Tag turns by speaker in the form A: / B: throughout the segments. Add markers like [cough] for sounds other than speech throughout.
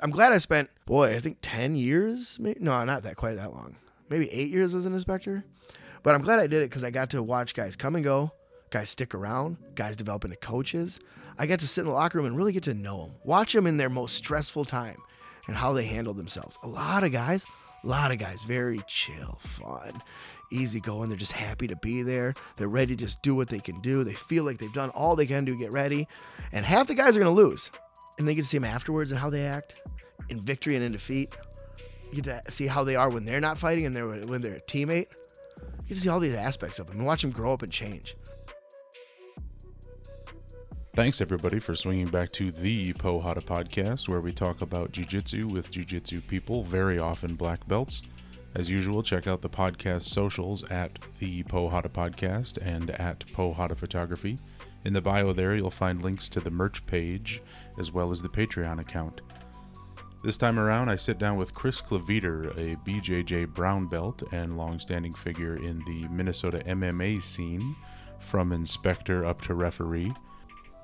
A: I'm glad I spent boy, I think ten years. Maybe, no, not that quite that long. Maybe eight years as an inspector. But I'm glad I did it because I got to watch guys come and go, guys stick around, guys develop into coaches. I got to sit in the locker room and really get to know them, watch them in their most stressful time, and how they handle themselves. A lot of guys, a lot of guys, very chill, fun, easy going. They're just happy to be there. They're ready to just do what they can do. They feel like they've done all they can do to get ready. And half the guys are going to lose. And they get to see them afterwards and how they act in victory and in defeat. You get to see how they are when they're not fighting and they're when they're a teammate. You get to see all these aspects of them and watch them grow up and change.
B: Thanks everybody for swinging back to the Porrada podcast, where we talk about jujitsu with jujitsu people, very often black belts. As usual, check out the podcast socials at the Porrada podcast and at Porrada Photography. In the bio there, you'll find links to the merch page as well as the Patreon account. This time around, I sit down with Chris Klavetter, a BJJ brown belt and long-standing figure in the Minnesota MMA scene, from inspector up to referee.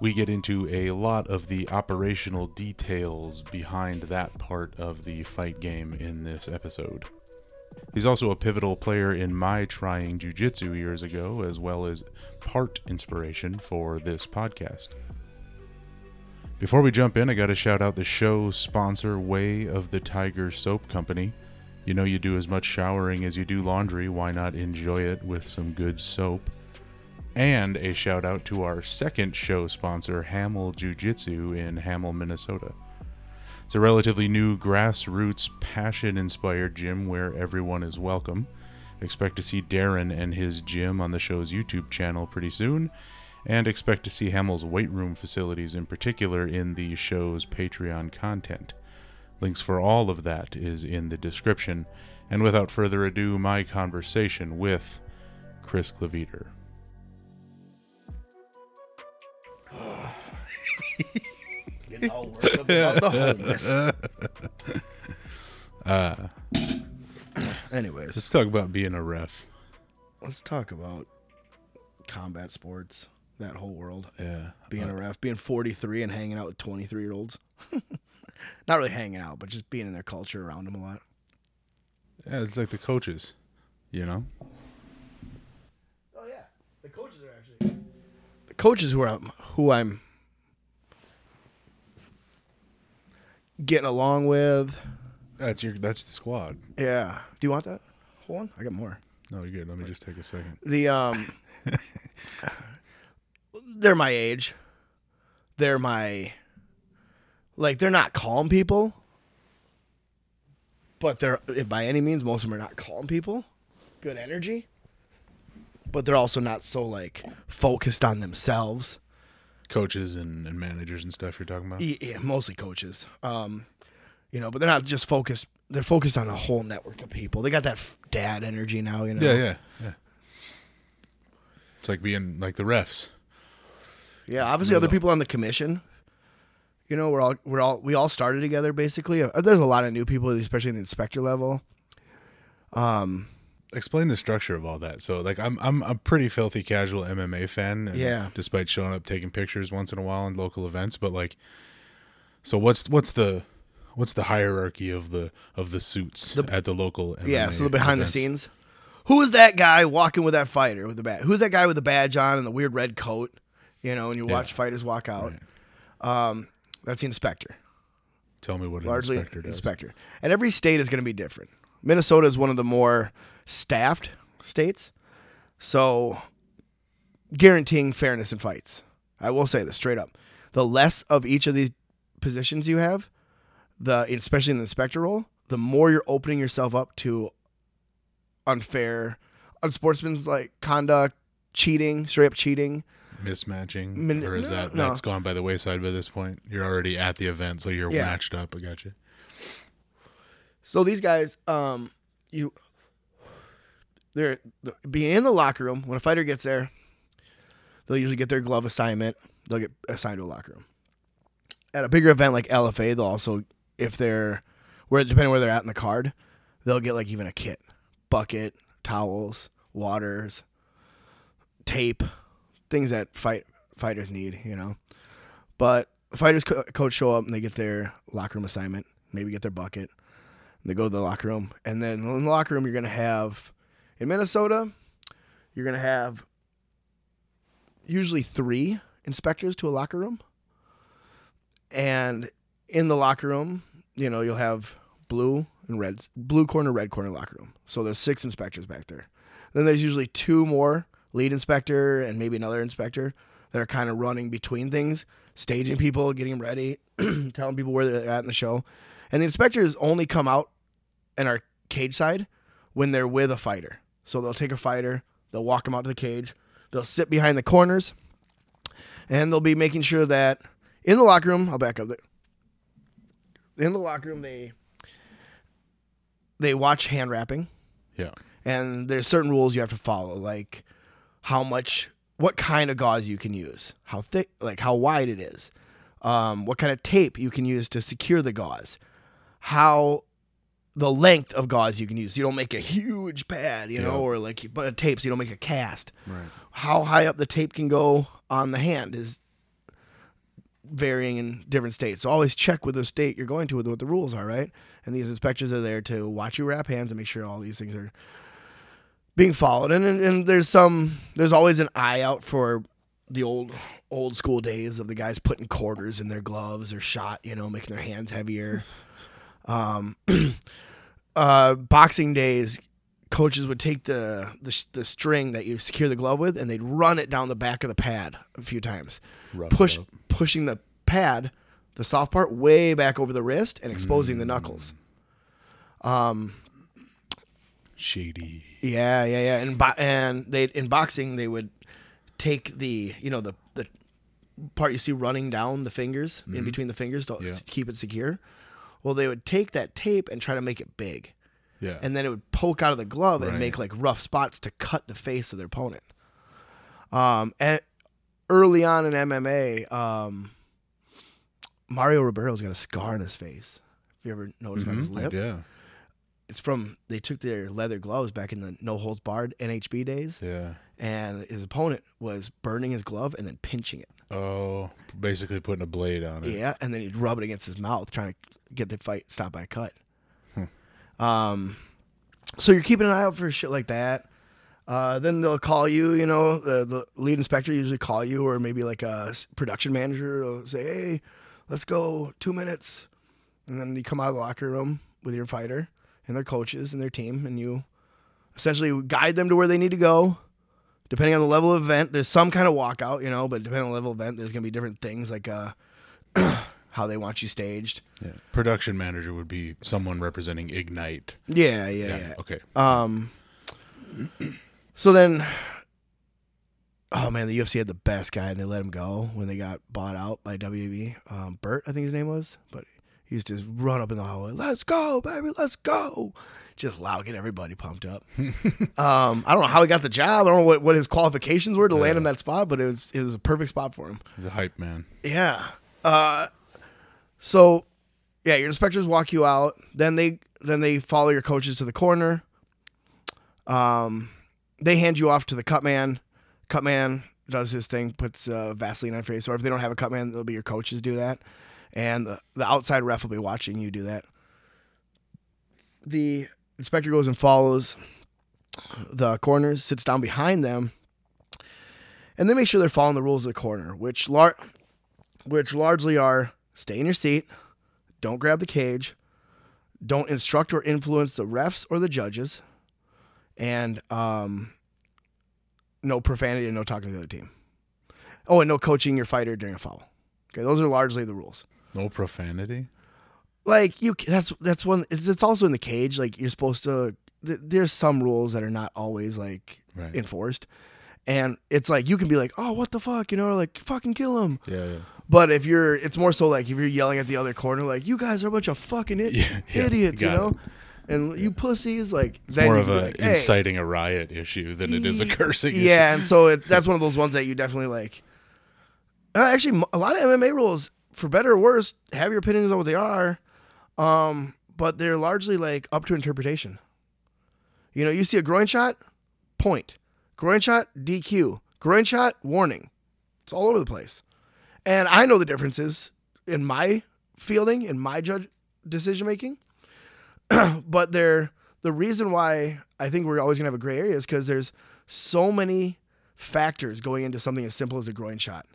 B: We get into a lot of the operational details behind that part of the fight game in this episode. He's also a pivotal player in my trying jujitsu years ago, as well as part inspiration for this podcast. Before we jump in, I got to shout out the show sponsor, Way of the Tiger Soap Company. You know, you do as much showering as you do laundry. Why not enjoy it with some good soap? And a shout out to our second show sponsor, Hamel Jiu Jitsu in Hamel, Minnesota. It's a relatively new grassroots, passion inspired gym where everyone is welcome. Expect to see Darren and his gym on the show's YouTube channel pretty soon, and expect to see Hamel's weight room facilities in particular in the show's Patreon content. Links for all of that is in the description. And without further ado, my conversation with Chris Klavetter.
A: Getting all worked up about the homeless. [laughs]
B: Uh,
A: Anyways,
B: let's talk about being a ref.
A: let's talk about combat sports. That whole world.
B: Yeah.
A: Being a ref, being 43 and hanging out with 23 year olds. [laughs] Not really hanging out, but just being in their culture around them a lot.
B: Yeah, it's like the coaches, you know?
A: Oh yeah, the coaches are actually the coaches who are who I'm getting along with.
B: That's your that's the squad.
A: Yeah. Do you want that? Hold on, I got more.
B: No, you're good. Let me just take a second.
A: The um, [laughs] they're my age. They're my like they're not calm people, but they're by any means most of them are not calm people. Good energy, but they're also not so like focused on themselves.
B: Coaches and, and managers and stuff you're talking about?
A: Yeah, yeah, mostly coaches. Um, you know, but they're not just focused. They're focused on a whole network of people. They got that f- dad energy now. You know.
B: Yeah, yeah, yeah. It's like being like the refs.
A: Yeah, obviously other people on the commission. You know, we're all we're all we all started together basically. Uh, There's a lot of new people, especially in the inspector level. Um,
B: Explain the structure of all that. So, like, I'm I'm a pretty filthy casual MMA fan. and
A: Yeah.
B: Despite showing up taking pictures once in a while in local events, but like, so what's what's the what's the hierarchy of the of the suits at the local? MMA
A: yeah, so the behind
B: events?
A: the scenes. Who is that guy walking with that fighter with the bat? Who's that guy with the badge on and the weird red coat? You know, and you watch fighters walk out. Um, that's the inspector.
B: Tell me what an
A: largely
B: inspector does.
A: inspector. And every state is going to be different. Minnesota is one of the more staffed states, so guaranteeing fairness in fights. I will say this straight up: the less of each of these positions you have, the especially in the inspector role, the more you're opening yourself up to unfair, unsportsmanlike conduct, cheating, straight up cheating.
B: Mismatching,
A: Min-
B: or is
A: no,
B: that
A: no.
B: that's gone by the wayside by this point? You're already at the event, so you're
A: Yeah.
B: matched up. I got you.
A: So these guys, um, you, they're being in the locker room when a fighter gets there. They'll usually get their glove assignment. They'll get assigned to a locker room. At a bigger event like LFA, they'll also, if they're, where depending where they're at in the card, they'll get like even a kit, bucket, towels, waters, tape, things that fight fighters need, you know. But fighters co- coach show up and they get their locker room assignment. maybe get their bucket. They go to the locker room, and then in the locker room, you're gonna have in Minnesota, you're gonna have usually three inspectors to a locker room, and in the locker room, you know, you'll have blue and red, blue corner, red corner locker room. So there's six inspectors back there. Then there's usually two more lead inspector and maybe another inspector that are kind of running between things, staging people, getting them ready, [clears throat] telling people where they're at in the show. And the inspectors only come out and are cage side when they're with a fighter. So they'll take a fighter, they'll walk them out to the cage, they'll sit behind the corners, and they'll be making sure that in the locker room, I'll back up. There. In the locker room, they they watch hand wrapping
B: Yeah.
A: and there's certain rules you have to follow like how much what kind of gauze you can use how thick like how wide it is um, what kind of tape you can use to secure the gauze how the length of gauze you can use you don't make a huge pad you know
B: Yeah.
A: or like but tapes you don't make a cast
B: Right.
A: how high up the tape can go on the hand is varying in different states. So always check with the state you're going to with what the rules are, right? And these inspectors are there to watch you wrap hands and make sure all these things are being followed. And and, and there's some there's always an eye out for the old old school days of the guys putting quarters in their gloves or shot, you know, making their hands heavier. [laughs] Um, [clears throat] uh, boxing days, coaches would take the, the the string that you secure the glove with, and they'd run it down the back of the pad a few times,
B: Rough
A: push
B: up.
A: pushing the pad, the soft part, way back over the wrist and exposing the knuckles.
B: Shady.
A: Yeah, yeah, yeah. And bo- and they in boxing they would take the you know the the part you see running down the fingers in between the fingers to
B: Mm-hmm. Yeah.
A: keep it secure. Well, they would take that tape and try to make it big.
B: Yeah.
A: and then it would poke out of the glove and make like rough spots to cut the face of their opponent. Um, and early on in MMA, um, Mario Ribeiro's got a scar on his face. If you ever noticed on his
B: Mhm.
A: lip,
B: Yeah.
A: It's from they took their leather gloves back in the no holds barred NHB days,
B: Yeah.
A: and his opponent was burning his glove and then pinching it.
B: Oh, basically putting a blade on it.
A: Yeah, and then he'd rub it against his mouth, trying to get the fight stopped by a cut.
B: Hmm.
A: Um, so you're keeping an eye out for shit like that. Uh, then they'll call you, you know, the, the lead inspector usually call you, or maybe like a production manager will say, "Hey, let's go two minutes," and then you come out of the locker room with your fighter and their coaches and their team, and you essentially guide them to where they need to go. Depending on the level of event, there's some kind of walkout, you know, but depending on the level of event, there's gonna be different things like uh, [clears throat] how they want you staged.
B: Yeah. Production manager would be someone representing Ignite.
A: Yeah, yeah, yeah.
B: Okay.
A: Um. [clears throat] So then, oh man, the UFC had the best guy, and they let him go when they got bought out by WB. Um, Bert, I think his name was, but he used to just run up in the hallway, "Let's go, baby, let's go!" Just loud, get everybody pumped up. [laughs] um, I don't know how he got the job. I don't know what, what his qualifications were to land in that spot, but it was it was a perfect spot for him.
B: He's a hype man.
A: Yeah. Uh, so yeah, your inspectors walk you out. Then they then they follow your coaches to the corner. Um, they hand you off to the cut man. Cut man does his thing, puts uh, Vaseline on your face. Or if they don't have a cut man, it'll be your coaches do that, and the, the outside ref will be watching you do that. The inspector goes and follows the corners, sits down behind them, and they make sure they're following the rules of the corner, which lar- which largely are stay in your seat, don't grab the cage, don't instruct or influence the refs or the judges, and um, no profanity and no talking to the other team. Oh, and no coaching your fighter during a foul. Okay, those are largely the rules.
B: No profanity.
A: Like you, that's that's one. It's, it's also in the cage. Like you're supposed to. th- There's some rules that are not always like
B: Right.
A: enforced, and it's like you can be like, oh, what the fuck, you know, like fucking kill him.
B: Yeah. Yeah.
A: But if you're, it's more so like if you're yelling at the other corner, like you guys are a bunch of fucking i- [laughs]
B: Yeah, yeah,
A: idiots, you know, and you pussies, like
B: It's more of a
A: like, hey.
B: inciting a riot issue than it is a cursing. issue.
A: Yeah, and so it, that's one of those ones that you definitely like. Uh, actually, a lot of MMA rules, for better or worse, have your opinions on what they are, um, but they're largely like up to interpretation. You know, you see a groin shot, point. Groin shot, DQ. Groin shot, warning. It's all over the place. And I know the differences in my fielding, in my judge decision making. [clears throat] but they're the reason why I think we're always gonna have a gray area is because there's so many factors going into something as simple as a groin shot.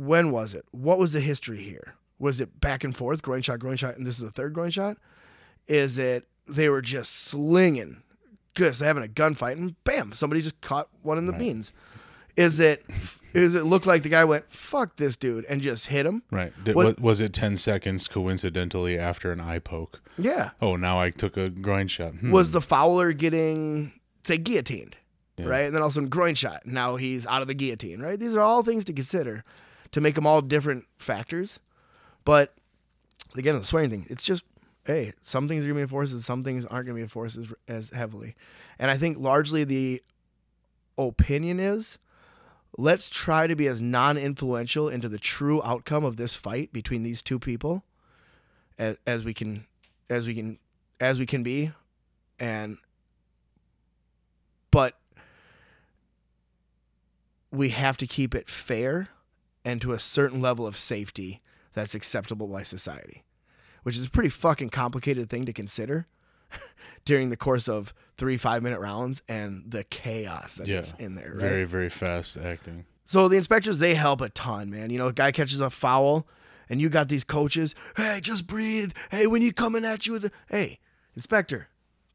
A: When was it? What was the history here? Was it back and forth, groin shot, groin shot, and this is the third groin shot? Is it they were just slinging, just having a gunfight, and bam, somebody just caught one in the beans? Is it? Is it look like the guy went fuck this dude and just hit him?
B: Right. Did, was, was it 10 seconds coincidentally after an eye poke?
A: Yeah.
B: Oh, now I took a groin shot. Hmm.
A: Was the fowler getting say guillotined,
B: Yeah.
A: right? And then all of a sudden groin shot. Now he's out of the guillotine, right? These are all things to consider to make them all different factors. But again, the swearing thing, it's just hey, some things are gonna be enforced, some things aren't gonna be enforced as, as heavily. And I think largely the opinion is let's try to be as non-influential into the true outcome of this fight between these two people as, as we can as we can as we can be and but we have to keep it fair and to a certain level of safety that's acceptable by society which is a pretty fucking complicated thing to consider [laughs] during the course of three five minute rounds and the chaos that is
B: Yeah.
A: in there right
B: very, very fast acting?
A: so the inspectors they help a ton, man. You know, a guy catches a foul, and you got these coaches. Hey, just breathe. Hey, when you coming at you with the hey, inspector,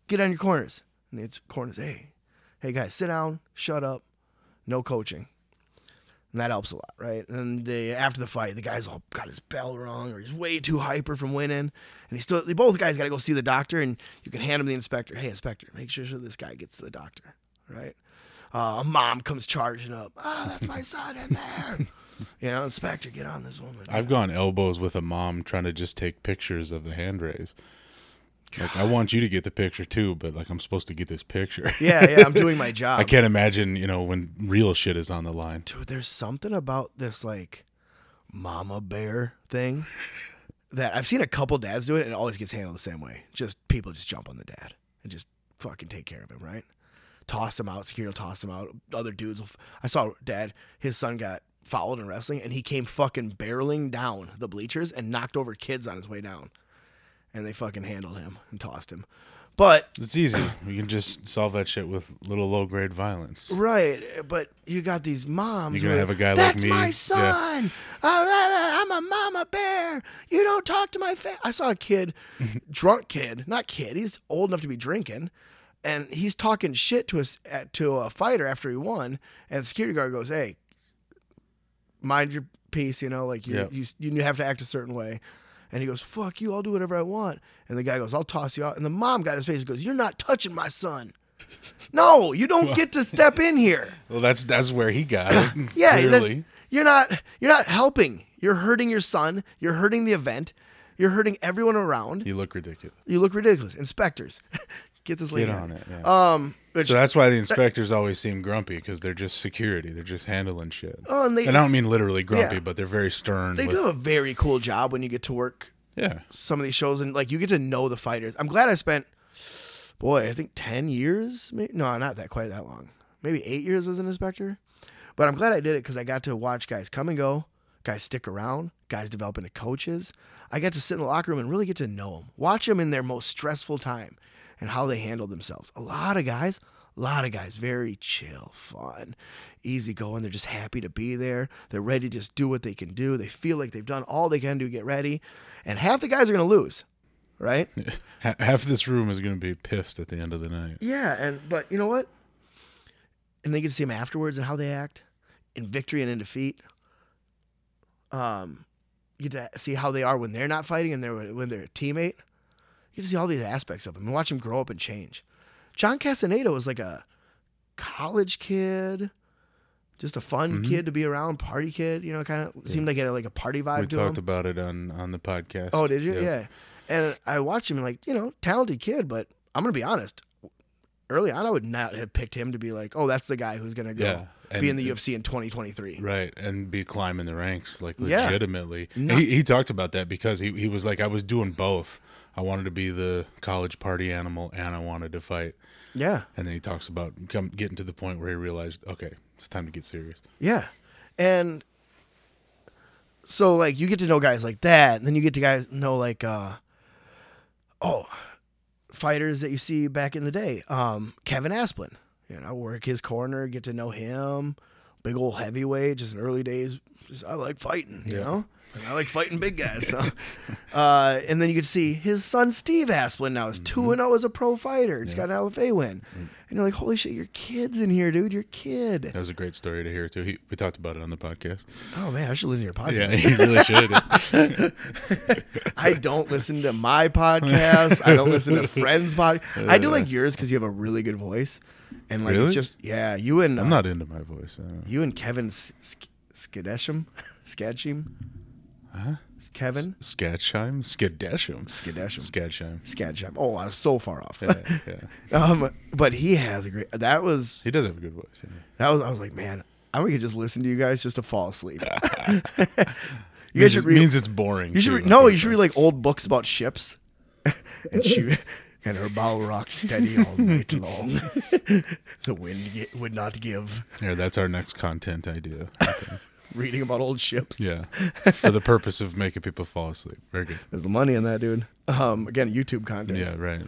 A: get on your corners. And it's corners. Hey, hey guys, sit down, shut up, no coaching. And that helps a lot, right? And the, after the fight, the guy's all got his bell wrong, or he's way too hyper from winning, and he still. They, both guys got to go see the doctor, and you can hand him the inspector. Hey, inspector, make sure, sure this guy gets to the doctor, right? Uh, a mom comes charging up. Oh, that's my son in there. [laughs] you know, inspector, get on this woman.
B: I've gone elbows with a mom trying to just take pictures of the hand raise. Like, I want you to get the picture too, but like, I'm supposed to get this picture. [laughs]
A: yeah, yeah, I'm doing my [laughs] job.
B: I can't imagine, you know, when real shit is on the line.
A: Dude, there's something about this like mama bear thing that I've seen a couple dads do it and it always gets handled the same way. Just people just jump on the dad and just fucking take care of him, right? Toss him out, security will toss him out. Other dudes will. F- I saw dad, his son got fouled in wrestling and he came fucking barreling down the bleachers and knocked over kids on his way down. And they fucking handled him and tossed him. But
B: It's easy. You can just solve that shit with little low grade violence.
A: Right, but you got these moms.
B: You're gonna have a guy like me.
A: That's
B: me."
A: my son. I- I'm a mama bear. You don't talk to my family. I saw a kid, [laughs] drunk kid, not kid. He's old enough to be drinking, and he's talking shit to us to a fighter after he won. And the security guard goes, "Hey, mind your peace. You know, like you
B: Yeah.
A: you you have to act a certain way." And he goes, "Fuck you! I'll do whatever I want." And the guy goes, "I'll toss you out." And the mom got his face. and Goes, "You're not touching my son." [laughs] No, you don't get to step in here. [laughs]
B: Well, that's that's where he got it. [coughs]
A: Yeah, that- you're not you're not helping. You're hurting your son. You're hurting the event. You're hurting everyone around.
B: You look ridiculous.
A: You look ridiculous. Inspectors, [laughs] get this lady
B: Get on it. Yeah.
A: Um, which,
B: so that's why the inspectors always seem grumpy because they're just security. They're just handling shit.
A: oh, and they
B: and I don't mean literally grumpy,
A: Yeah.
B: but they're very stern.
A: they
B: with,
A: do a very cool job when you get to work
B: yeah.
A: some of these shows and like you get to know the fighters. I'm glad I spent, boy, I think ten years. Maybe, no, not that quite that long. Maybe eight years as an inspector. But I'm glad I did it because I got to watch guys come and go, guys stick around, guys develop into coaches. I got to sit in the locker room and really get to know them, watch them in their most stressful time, and how they handle themselves. A lot of guys, a lot of guys, very chill, fun, easy going. They're just happy to be there. They're ready to just do what they can do. They feel like they've done all they can to get ready. And half the guys are going to lose, right? [laughs]
B: Half this room is going to be pissed at the end of the night.
A: Yeah, and but you know what? And they get to see them afterwards and how they act in victory and in defeat. Um, you get to see how they are when they're not fighting and they're when they're a teammate. You see all these aspects of him and watch him grow up and change. John Castaneda was like a college kid, just a fun
B: Mhm.
A: kid to be around, party kid. You know, kind of seemed like he had like a party vibe
B: We talked
A: him.
B: about it on on the podcast.
A: Oh, did you?
B: Yep.
A: Yeah. And I watched him like, you know, talented kid, but I'm gonna be honest. Early on, I would not have picked him to be like, oh, that's the guy who's gonna go
B: Yeah,
A: be in
B: and-
A: the UFC in 2023.
B: Right, and be climbing the ranks like
A: Yeah.
B: legitimately.
A: No-
B: He, he talked about that because he, he was like, I was doing both. I wanted to be the college party animal and I wanted to fight.
A: Yeah,
B: And then he talks about come, getting to the point where he realized, okay, it's time to get serious.
A: yeah, and so like you get to know guys like that, and then you get to guys know like uh oh fighters that you see back in the day. Um Kevin Asplin. You know, work his corner, get to know him. Big old heavyweight, just in early days. Just I like fighting, you
B: Yeah.
A: know? And I like fighting big guys. So. [laughs] uh, and then you to see his son Steve Asplin now is 2 and 0 as a pro fighter. He's got an LFA win. And you're like, holy shit, your kid's in here, dude. Your kid.
B: That was a great story to hear too. He, we talked about it on the podcast.
A: Oh man, I should listen to your podcast. [laughs]
B: Yeah, you really should. [laughs]
A: I don't listen to my podcast. I don't listen to friends' pod. I do like yours because you have a really good voice, and like
B: Really?
A: it's just yeah. You and
B: I'm
A: uh,
B: not into my voice. I don't know.
A: you and Kevin S- Skadesham, Skadshim,
B: Huh?
A: Kevin
B: Skadsheim? Skadesham.
A: Skadesham,
B: Skadsheim.
A: Skadsham. Oh, I was so far off.
B: Yeah, [laughs] yeah.
A: um, but he has a great. That was
B: He does have a good voice. yeah.
A: that was. I was like, man, I could just listen to you guys just to fall asleep. [laughs] you
B: means,
A: guys should read.
B: means it's boring.
A: You should
B: too,
A: read, no. You should read like old books about ships, [laughs] and she and her bow rocked steady all night long. the wind would not give.
B: Here, that's our next content idea. Okay.
A: Reading about old ships.
B: Yeah, for the purpose of making people fall asleep. Very good.
A: There's the money in that, dude. Um, again, YouTube content.
B: Yeah, right,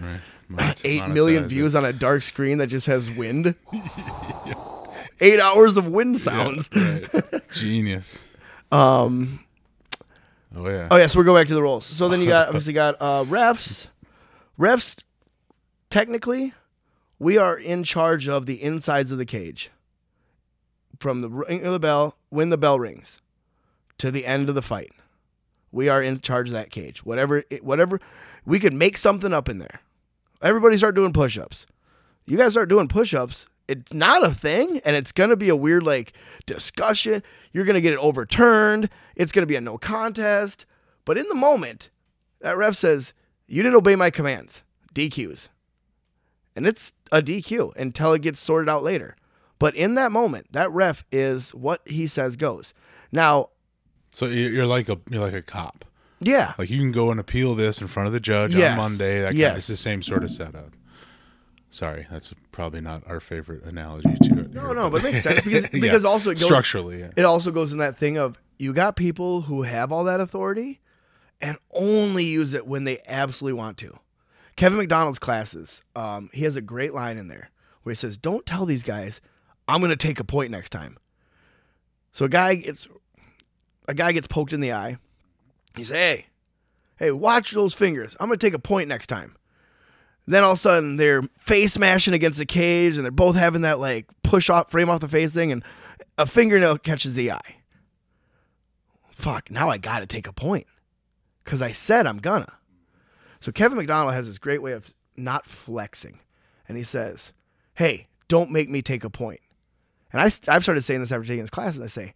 B: right. [clears throat]
A: Eight million
B: monetize it.
A: views on a dark screen that just has wind. [laughs] Eight hours of wind sounds.
B: Right. Genius. [laughs]
A: Um.
B: Oh yeah.
A: Oh yeah, so we're going back to the roles. So then you got [laughs] obviously got uh, refs. Refs, technically, we are in charge of the insides of the cage. From the ring of the bell, when the bell rings, to the end of the fight, we are in charge of that cage. Whatever, whatever, we could make something up in there. Everybody start doing push-ups. You guys start doing push-ups. It's not a thing, and it's gonna be a weird like discussion. You're gonna get it overturned. It's gonna be a no contest. But in the moment, that ref says you didn't obey my commands. DQs, and it's a DQ until it gets sorted out later. But in that moment, that ref is what he says goes. Now,
B: So you- you're like a you're like a cop.
A: yeah,
B: Like you can go and appeal this in front of the judge
A: Yes.
B: on Monday. That kind
A: Yes.
B: it's the same sort of setup. Sorry, that's probably not our favorite analogy to it.
A: No, no, but it makes sense [laughs] because- because also it goes-
B: structurally, yeah.
A: it also goes in that thing of you got people who have all that authority and only use it when they absolutely want to. Kevin McDonald's classes, um, he has a great line in there where he says, "Don't tell these guys I'm going to take a point next time." So a guy gets a guy gets poked in the eye. He says, "Hey, hey, watch those fingers. I'm going to take a point next time." Then all of a sudden they're face smashing against the cage and they're both having that like push off frame off the face thing and a fingernail catches the eye. Fuck, now I got to take a point cuz I said I'm gonna. So Kevin McDonald has this great way of not flexing. And he says, "Hey, don't make me take a point." And I I've started saying this after taking this class and I say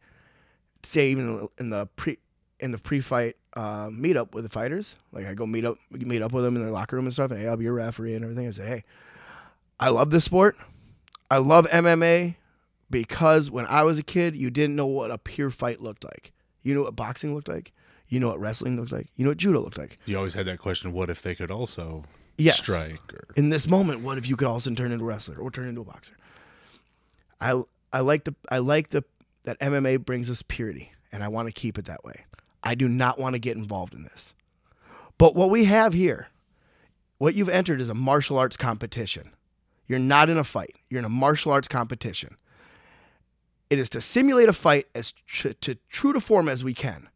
A: say even in the pre in the pre-fight uh, meetup with the fighters, like I go meet up meet up with them in their locker room and stuff, and hey, I'll be your referee and everything. I say, hey, I love this sport. I love MMA because when I was a kid, you didn't know what a pure fight looked like. You know what boxing looked like. You know what wrestling looked like. You know what judo looked like.
B: You always had that question: What if they could also
A: Yes.
B: strike? Or
A: In this moment, what if you could also turn into a wrestler or turn into a boxer? I I like the I like the that MMA brings us purity, and I want to keep it that way. I do not want to get involved in this. But what we have here, what you've entered is a martial arts competition. You're not in a fight. You're in a martial arts competition. It is to simulate a fight as tr- to true to form as we can.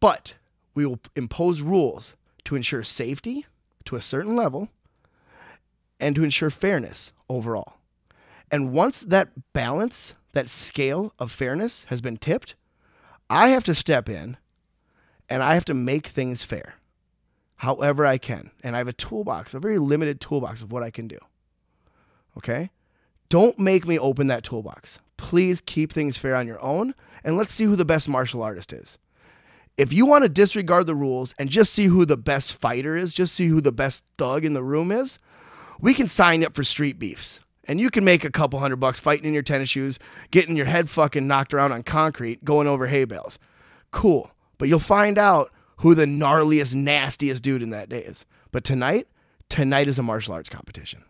A: But we will impose rules to ensure safety to a certain level and to ensure fairness overall. And once that balance, that scale of fairness has been tipped, I have to step in and I have to make things fair however I can. And I have a toolbox, a very limited toolbox of what I can do. Okay? Don't make me open that toolbox. Please keep things fair on your own and let's see who the best martial artist is. If you want to disregard the rules and just see who the best fighter is, just see who the best thug in the room is, we can sign up for street beefs. And you can make a couple hundred bucks fighting in your tennis shoes, getting your head fucking knocked around on concrete, going over hay bales. Cool. But you'll find out who the gnarliest, nastiest dude in that day is. But tonight, tonight is a martial arts competition.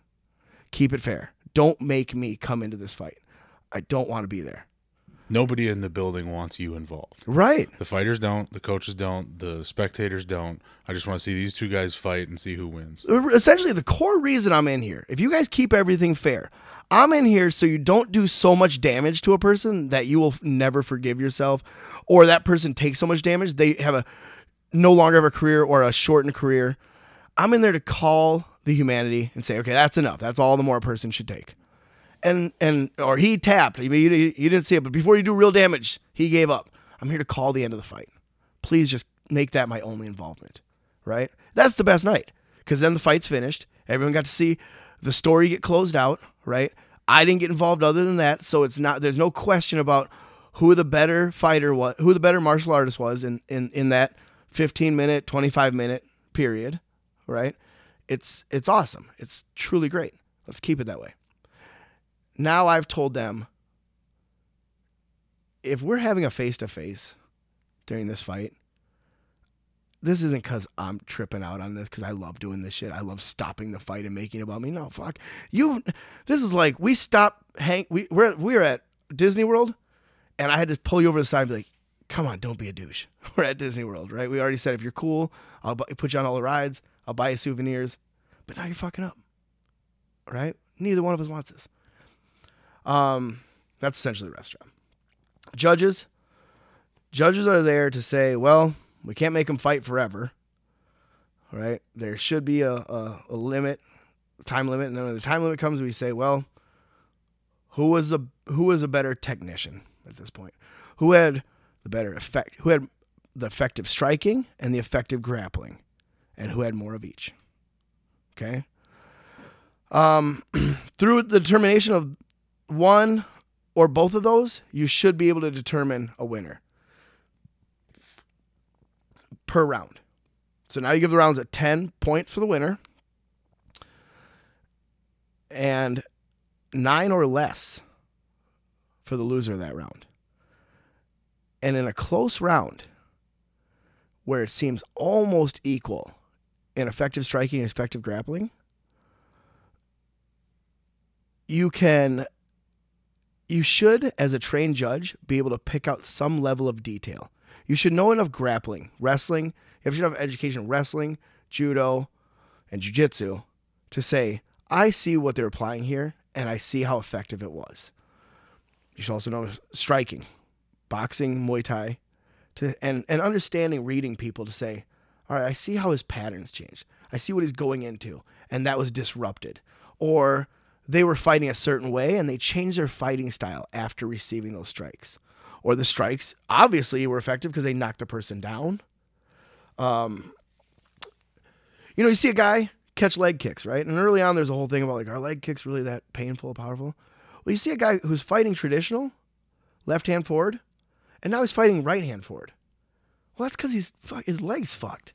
A: Keep it fair. Don't make me come into this fight. I don't want to be there.
B: Nobody in the building wants you involved.
A: Right.
B: The fighters don't, the coaches don't, the spectators don't. I just want to see these two guys fight and see who wins.
A: Uh, essentially, the core reason I'm in here, if you guys keep everything fair, I'm in here so you don't do so much damage to a person that you will never forgive yourself, or that person takes so much damage they have a no longer have a career or a shortened career. I'm in there to call the humanity and say, okay, that's enough. That's all the more a person should take. And and or he tapped. I mean, you, you didn't see it, but before you do real damage, he gave up. I'm here to call the end of the fight. Please just make that my only involvement. Right? That's the best night because then the fight's finished. Everyone got to see the story get closed out. Right? I didn't get involved other than that, so it's not. There's no question about who the better fighter was, who the better martial artist was in in in that 15 minute, 25 minute period. Right? It's it's awesome. It's truly great. Let's keep it that way. Now I've told them if we're having a face to face during this fight, this isn't because I'm tripping out on this because I love doing this shit. I love stopping the fight and making it about me. No, fuck you. This is like we stop hang. We we're we're at Disney World, and I had to pull you over the side and be like, "Come on, don't be a douche." [laughs] We're at Disney World, right? We already said if you're cool, I'll bu- put you on all the rides. I'll buy you souvenirs. But now you're fucking up, right? Neither one of us wants this. Um, that's essentially the restaurant. Judges, judges are there to say, well, we can't make them fight forever, right? There should be a, a, a limit, time limit, and then when the time limit comes, we say, well, who was a who was a better technician at this point? Who had the better effect? Who had the effective striking and the effective grappling, and who had more of each? Okay. Um, [clears throat] through the determination of one or both of those, you should be able to determine a winner per round. So now you give the rounds at 10 points for the winner and nine or less for the loser of that round. And in a close round where it seems almost equal in effective striking and effective grappling, you can you should as a trained judge be able to pick out some level of detail. You should know enough grappling wrestling you should have education wrestling judo and jiu-jitsu to say i see what they're applying here and i see how effective it was. You should also know striking boxing muay thai to, and, and understanding reading people to say all right i see how his patterns changed. I see what he's going into and that was disrupted. Or they were fighting a certain way and they changed their fighting style after receiving those strikes. Or the strikes obviously were effective because they knocked the person down. Um, you know, you see a guy catch leg kicks, right? And early on, there's a whole thing about like, are leg kicks really that painful, powerful? Well, you see a guy who's fighting traditional, left hand forward, and now he's fighting right hand forward. Well, that's because he's his legs fucked.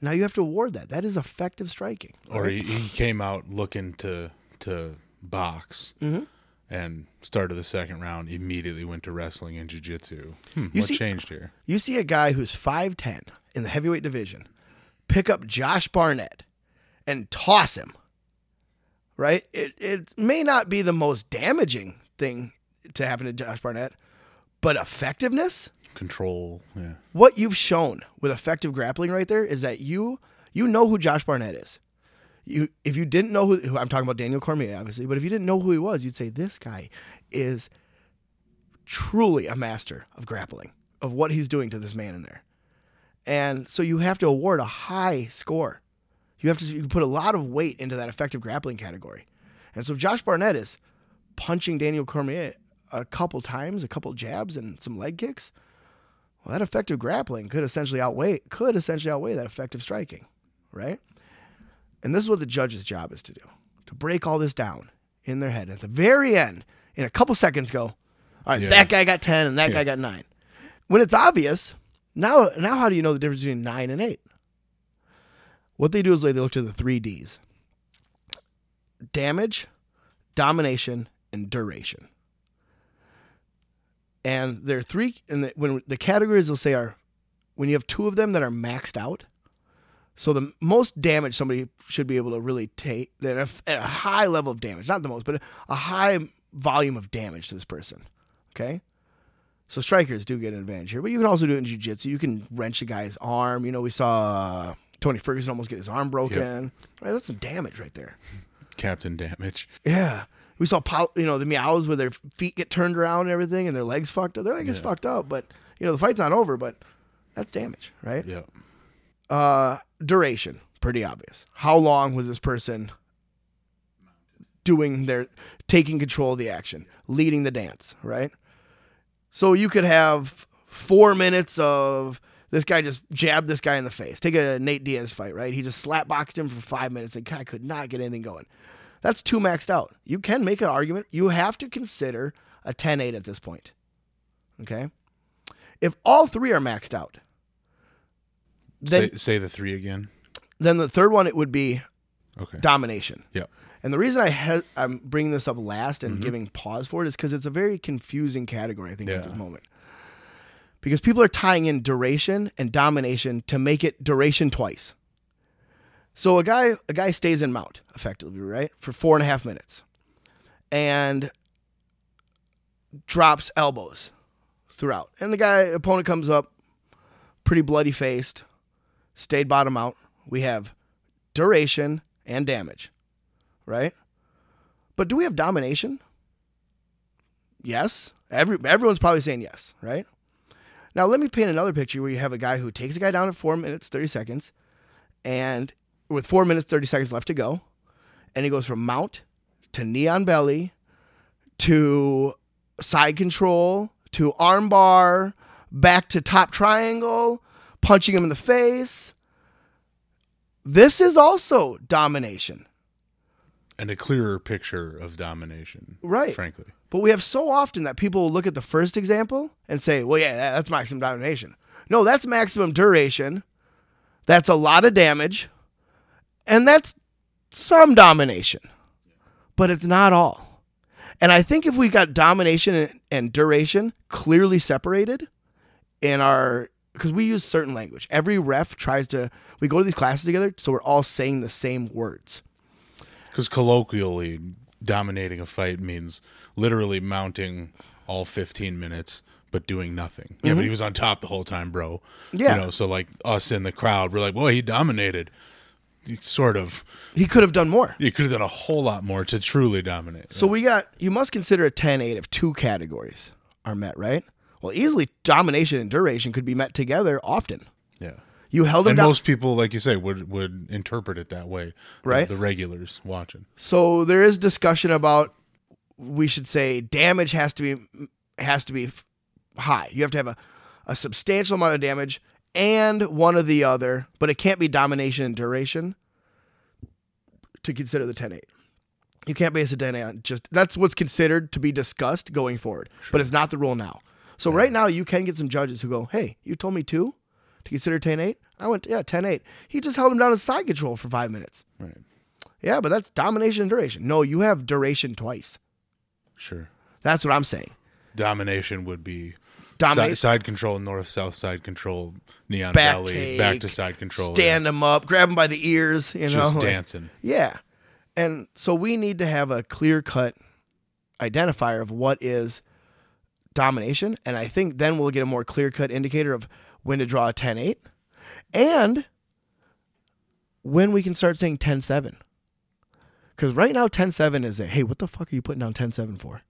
A: Now you have to award that. That is effective striking.
B: Or he, he came out looking to to box
A: Mm-hmm.
B: and started the second round, immediately went to wrestling and jiu-jitsu. Hmm,
A: You
B: what
A: see-
B: changed here?
A: You see a guy who's 5'10 in the heavyweight division pick up Josh Barnett and toss him, right? It, it may not be the most damaging thing to happen to Josh Barnett, but effectiveness,
B: Control, yeah.
A: what you've shown with effective grappling right there is that you you know who Josh Barnett is. You if you didn't know who, I'm talking about Daniel Cormier obviously, but if you didn't know who he was, you'd say this guy is truly a master of grappling, of what he's doing to this man in there. And so you have to award a high score. You have to you put a lot of weight into that effective grappling category. And so if Josh Barnett is punching Daniel Cormier a couple times, a couple jabs and some leg kicks, well, that effective grappling could essentially outweigh could essentially outweigh that effective striking, right? And this is what the judge's job is to do: to break all this down in their head. At the very end, in a couple seconds, go, all right,
B: Yeah.
A: that guy got ten and that
B: Yeah.
A: guy got nine. When it's obvious, now now how do you know the difference between nine and eight? What they do is they look to the three D's: damage, domination, and duration and there are three and the, when the categories they'll say are when you have two of them that are maxed out so the most damage somebody should be able to really take that at a- high level of damage not the most but a high volume of damage to this person okay So strikers do get an advantage here, but you can also do it in jiu-jitsu. You can wrench a guy's arm. You know, we saw uh, Tony Ferguson almost get his arm broken. Right, that's some damage right there.
B: Captain damage.
A: Yeah. We saw, you know, the meows where their feet get turned around and everything, and their legs fucked up. Their leg is
B: Yeah.
A: fucked up, but you know the fight's not over. But that's damage, right?
B: Yeah.
A: Uh, duration, pretty obvious. How long was this person doing their taking control of the action, leading the dance, right? So you could have four minutes of this guy just jabbed this guy in the face. Take a Nate Diaz fight, right? He just slap boxed him for five minutes and guy could not get anything going. That's too maxed out. You can make an argument. You have to consider a 10 8 at this point. Okay? If all three are maxed out, then
B: say, say the three again.
A: then the third one it would be
B: Okay.
A: domination.
B: Yeah.
A: And the reason I he- I'm bringing this up last and mm-hmm. giving pause for it is because it's a very confusing category. I think at this moment, because people are tying in duration and domination to make it duration twice. So a guy a guy stays in mount effectively, right, for four and a half minutes, and drops elbows throughout, and the guy opponent comes up, pretty bloody faced, stayed bottom out. We have duration and damage, right? But do we have domination? Yes. Every everyone's probably saying yes, right? Now let me paint another picture where you have a guy who takes a guy down at four minutes thirty seconds, and with four minutes thirty seconds left to go, and he goes from mount to knee on belly to side control to arm bar back to top triangle, punching him in the face. This is also domination.
B: And a clearer picture of domination.
A: Right.
B: Frankly.
A: But we have so often that people will look at the first example and say, well, yeah, that's maximum domination. No, that's maximum duration. That's a lot of damage. And that's some domination. But it's not all. And I think if we got domination and, and duration clearly separated in our, because we use certain language, every ref tries to, we go to these classes together, so we're all saying the same words.
B: Because colloquially, dominating a fight means literally mounting all 15 minutes but doing nothing. Yeah, but he was on top the whole time, bro.
A: Mm-hmm. Yeah.
B: You know, so like us in the crowd, we're like, boy, he dominated. You sort of.
A: He could have done more.
B: He could have done a whole lot more to truly dominate.
A: So we got you must consider a 10-8 if two categories are met, right? Well, easily domination and duration could be met together often.
B: yeah.
A: You held him
B: And
A: down.
B: most people, like you say, would would interpret it that way.
A: Right.
B: The, regulars watching.
A: so there is discussion about we should say damage has to be has to be high. You have to have a, a substantial amount of damage and one or the other, but it can't be domination and duration to consider the 10-8. You can't base a 10-8 on just that's what's considered to be discussed going forward, but it's not the rule now. So right now you can get some judges who go, "Hey, you told me two to consider 10-8." I went, "Yeah, 10-8." He just held him down as side control for 5 minutes.
B: Right.
A: Yeah, but that's domination and duration. No, you have duration twice.
B: Sure.
A: That's what I'm saying.
B: Domination would be
A: Dominate-
B: side, side control, north south side control, neon on
A: Back
B: belly,
A: take,
B: back to side control.
A: Stand him up, grab him by the ears, you
B: yeah.
A: know.
B: just
A: like-
B: dancing.
A: Yeah. And so we need to have a clear cut identifier of what is domination. And I think then we'll get a more clear cut indicator of when to draw a 10 8 and when we can start saying 10 7. Because right now, 10 7 is a hey, what the fuck are you putting down 10 7 for?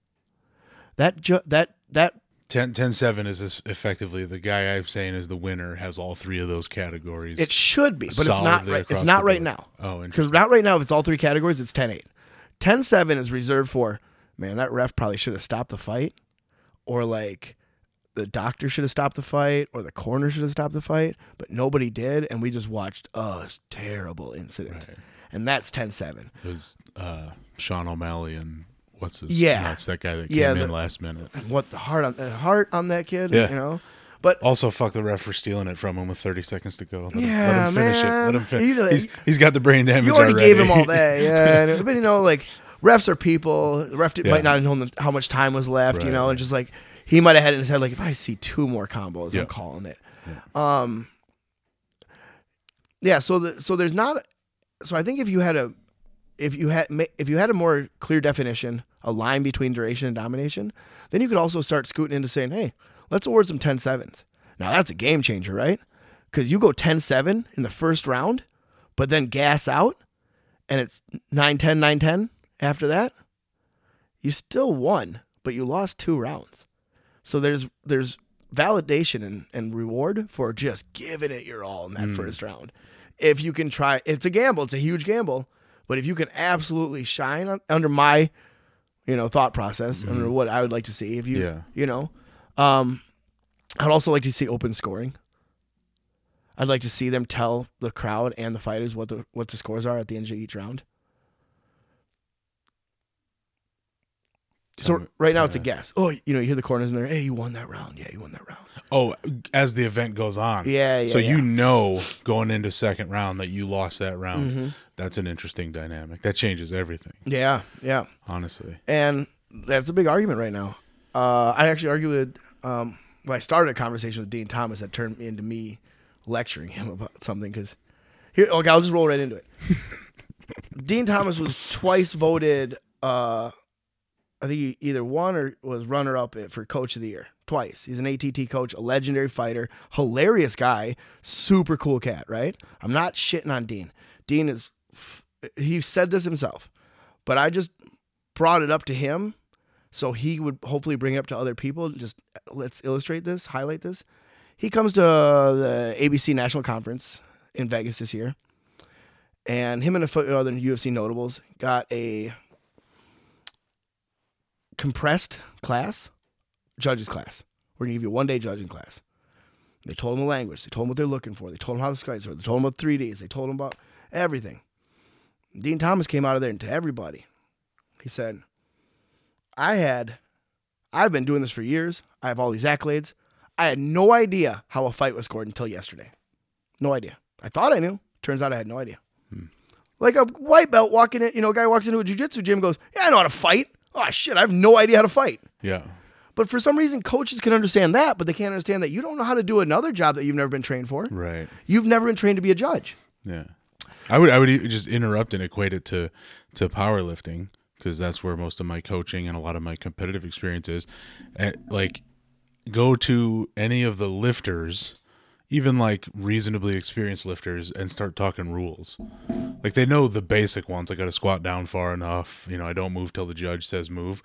A: That, ju- that, that
B: 10, 10 7 is effectively the guy I'm saying is the winner has all three of those categories.
A: It should be, but it's not right. It's not right now.
B: Oh,
A: Because not right now, if it's all three categories, it's 10 8. 10 7 is reserved for, man, that ref probably should have stopped the fight. Or like the doctor should have stopped the fight. Or the coroner should have stopped the fight. But nobody did. And we just watched a terrible incident.
B: Right.
A: And that's 10 7.
B: It was uh, Sean O'Malley and what's his
A: Yeah.
B: nuts, that guy that
A: Yeah,
B: came in last minute.
A: What the heart on, the heart on that kid,
B: Yeah.
A: you know? But
B: Also, fuck the ref for stealing it from him with 30 seconds to go. Let him, let him finish it. Let him finish. He's, he's got the brain damage
A: you already,
B: already.
A: gave him all that, yeah. [laughs] but you know, like refs are people. The ref
B: Yeah.
A: might not have known how much time was left, you know, and just like he might have had it in his head, like if I see two more combos,
B: Yeah.
A: I'm calling it. Um, yeah. So the so there's not. So I think if you had a, if you had if you had a more clear definition, a line between duration and domination, then you could also start scooting into saying, hey, Let's award some 10 sevens. Now that's a game changer, right? Because you go 10 7 in the first round, but then gas out and it's 9 10, 9 10 after that. You still won, but you lost two rounds. So there's there's validation and, and reward for just giving it your all in that first round. If you can try, it's a gamble, it's a huge gamble, but if you can absolutely shine on, under my, you know, thought process, under what I would like to see, if you,
B: Yeah.
A: you know, um, I'd also like to see open scoring. I'd like to see them tell the crowd and the fighters what the what the scores are at the end of each round. So
B: me-
A: right now it's a guess. Oh, you know, you hear the corners in there. Hey, you won that round. Yeah, you won that round.
B: Oh, as the event goes on.
A: Yeah, yeah.
B: so
A: yeah.
B: you know going into second round that you lost that round.
A: Mm-hmm.
B: That's an interesting dynamic. That changes everything,
A: Yeah, yeah.
B: honestly.
A: And that's a big argument right now. Uh, I actually argued with, um, well, I started a conversation with Din Thomas that turned into me lecturing him [laughs] about something because here, okay, I'll just roll right into it. [laughs] Din Thomas was twice voted, uh, I think he either won or was runner up for coach of the year. Twice. He's an ATT coach, a legendary fighter, hilarious guy, super cool cat, right? I'm not shitting on Din. Din is, he said this himself, but I just brought it up to him so he would hopefully bring it up to other people. Just let's illustrate this, highlight this. He comes to the ABC National Conference in Vegas this year, and him and a few other UFC notables got a compressed class, judges class. We're gonna give you a one day judging class. They told him the language. They told him what they're looking for. They told him how the skies are. They told him about 3Ds. They told him about everything. Din Thomas came out of there and to everybody, he said, I had, I've been doing this for years. I have all these accolades. I had no idea how a fight was scored until yesterday. No idea. I thought I knew. Turns out I had no idea. Hmm. Like a white belt walking in, you know, a guy walks into a jujitsu gym goes, Yeah, I know how to fight. Oh, shit, I have no idea how to fight.
B: Yeah.
A: But for some reason, coaches can understand that, but they can't understand that you don't know how to do another job that you've never been trained for.
B: Right.
A: You've never been trained to be a judge.
B: Yeah. I would I would just interrupt and equate it to to powerlifting because that's where most of my coaching and a lot of my competitive experience is. And like go to any of the lifters, even like reasonably experienced lifters and start talking rules. Like they know the basic ones. I got to squat down far enough, you know, I don't move till the judge says move.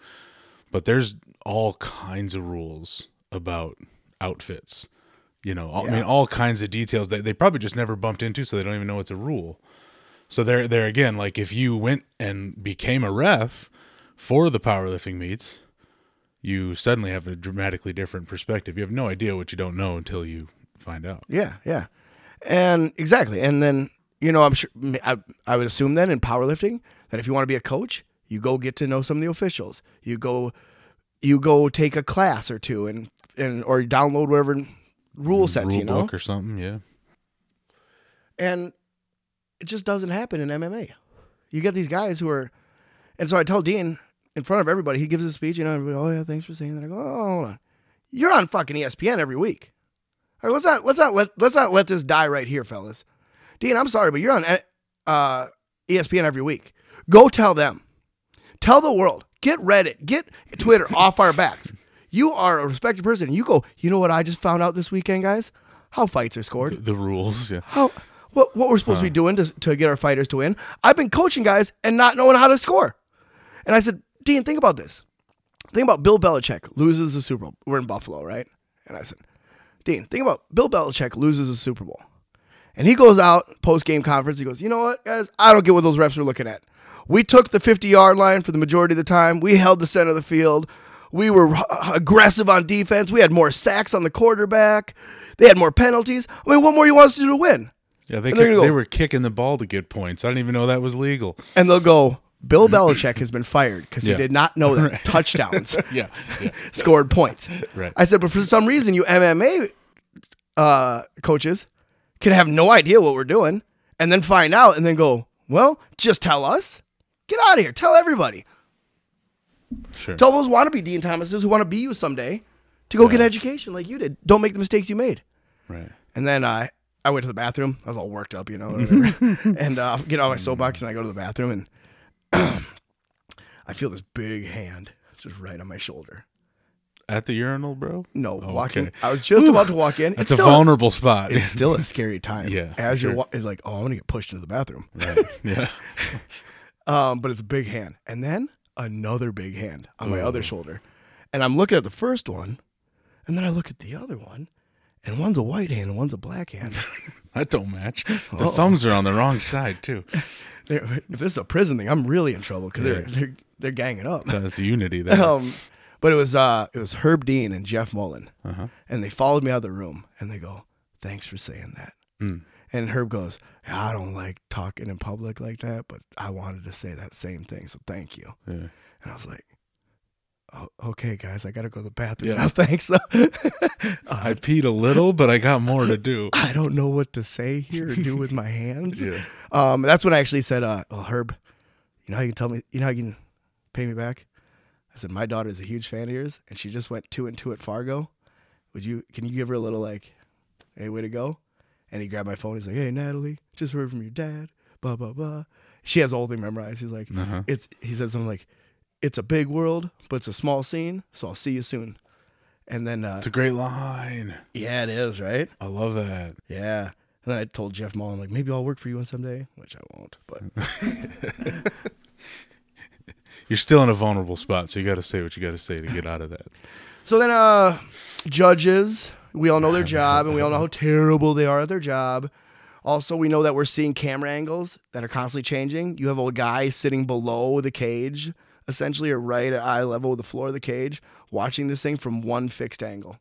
B: But there's all kinds of rules about outfits. You know, all, I mean, all kinds of details that they probably just never bumped into, so they don't even know it's a rule. So there, there again, like if you went and became a ref for the powerlifting meets, you suddenly have a dramatically different perspective. You have no idea what you don't know until you find out.
A: Yeah, yeah. And exactly. And then, you know, I'm sure, I, I would assume then in powerlifting that if you want to be a coach, you go get to know some of the officials. You go, you go take a class or two and, and, or download whatever rule mm, sets,
B: Rule
A: you know?
B: book or something, yeah.
A: And it just doesn't happen in MMA. You get these guys who are, and so I tell Din in front of everybody, he gives a speech, you know, oh yeah, thanks for saying that. I go, oh, hold on, you're on fucking ESPN every week. Let's not let's not let let's not let this die right here, fellas. Din, I'm sorry, but you're on uh, ESPN every week. Go tell them, tell the world, get Reddit, get Twitter [laughs] off our backs. You are a respected person. You go. You know what I just found out this weekend, guys? How fights are scored
B: The, the rules, yeah.
A: how what what we're supposed to be doing to to get our fighters to win. I've been coaching guys and not knowing how to score. And I said, Din, think about this. Think about Bill Belichick loses the Super Bowl. We're in Buffalo, right? And I said, Din, think about Bill Belichick loses the Super Bowl. And he goes out post game conference. He goes, you know what, guys? I don't get what those refs are looking at. We took the 50 yard line for the majority of the time. We held the center of the field. We were uh, aggressive on defense. We had more sacks on the quarterback. They had more penalties. I mean, what more do you want us to do to win?
B: Yeah, they,
A: And they're
B: kick-
A: gonna
B: they were kicking the ball to get points. I didn't even know that was legal.
A: And they'll go, Bill Belichick has been fired because
B: Yeah.
A: he did not know that [laughs] touchdowns [laughs]
B: Yeah, yeah. [laughs]
A: scored points.
B: Right.
A: I said, but for some reason, you MMA uh, coaches can have no idea what we're doing and then find out and then go, well, just tell us. Get out of here. Tell everybody.
B: Sure.
A: Tell those wannabe Din Thomases who want to be you someday to go get education like you did. Don't make the mistakes you made.
B: Right.
A: And then I, I went to the bathroom. I was all worked up, you know, [laughs] and uh, get out my soapbox and I go to the bathroom and [clears throat] I feel this big hand just right on my shoulder.
B: At the urinal, bro?
A: No,
B: Oh,
A: walking.
B: okay.
A: I was just about to walk in. It's
B: a vulnerable spot.
A: It's still a scary [laughs] time.
B: Yeah,
A: As
B: sure.
A: you're wa- it's like, oh, I'm gonna get pushed into the bathroom.
B: Right. [laughs] Yeah. [laughs]
A: Um, but it's a big hand, and then another big hand on my
B: Ooh.
A: other shoulder, and I'm looking at the first one, and then I look at the other one, and one's a white hand and one's a black hand.
B: That don't match. The
A: Uh-oh.
B: thumbs are on the wrong side too.
A: If this is a prison thing, I'm really in trouble because they're, they're they're ganging up.
B: That's unity there.
A: Um, but it was uh, it was Herb Dean and Jeff Mullen,
B: Uh-huh.
A: and they followed me out of the room, and they go, "Thanks for saying that."
B: Mm.
A: And Herb goes, "I don't like talking in public like that, but I wanted to say that same thing, so thank you."
B: Yeah.
A: And I was like, oh, "Okay, guys, I gotta go to the bathroom
B: Yeah.
A: now. [laughs] Thanks." though." [laughs]
B: I peed a little, but I got more to do. [laughs]
A: I don't know what to say here or do with my hands.
B: Yeah.
A: Um, that's when I actually said, uh, "Well, Herb, you know how you can tell me, you know how you can pay me back." I said, "My daughter is a huge fan of yours, and she just went two and two at Fargo. Would you? Can you give her a little like, hey, way to go?" And he grabbed my phone. He's like, "Hey, Natalie, just heard from your dad. Blah blah blah." She has all the whole thing memorized. He's like,
B: Uh-huh.
A: "It's." He said something like, "It's a big world, but it's a small scene. So I'll see you soon." And then, uh,
B: It's a great line.
A: yeah, it is right.
B: I love that.
A: Yeah. And then I told Jeff Mullen, like, maybe I'll work for you one someday, which I won't. But [laughs] [laughs]
B: You're still in a vulnerable spot, so you got to say what you got to say to get out of that.
A: so then, uh, judges, we all know their job and we all know how terrible they are at their job. Also, we know that we're seeing camera angles that are constantly changing. You have a guy sitting below the cage, essentially, or right at eye level with the floor of the cage, watching this thing from one fixed angle.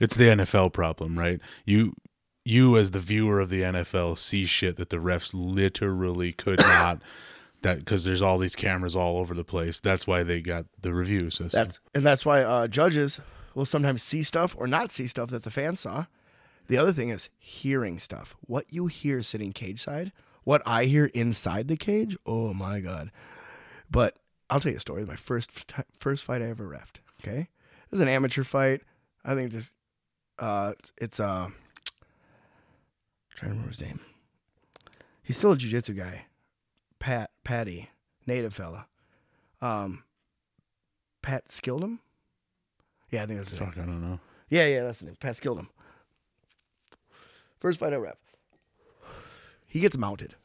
B: It's the NFL problem, right? You you as the viewer of the NFL see shit that the refs literally could not [coughs] that because there's all these cameras all over the place. That's why they got the review system.
A: That's and that's why uh, judges will sometimes see stuff or not see stuff that the fans saw. The other thing is hearing stuff. What you hear sitting cage side, what I hear inside the cage. Oh my god! But I'll tell you a story. My first first fight I ever refed. Okay, it was an amateur fight. I think this, uh, it's, uh, trying to remember his name. He's still a jujitsu guy. Pat Patty, native fella. Um, Pat Skildum. Yeah, I think that's name.
B: Fuck, I don't know.
A: Yeah, yeah, that's the name. Pat Skildum. First fight I ref. He gets mounted.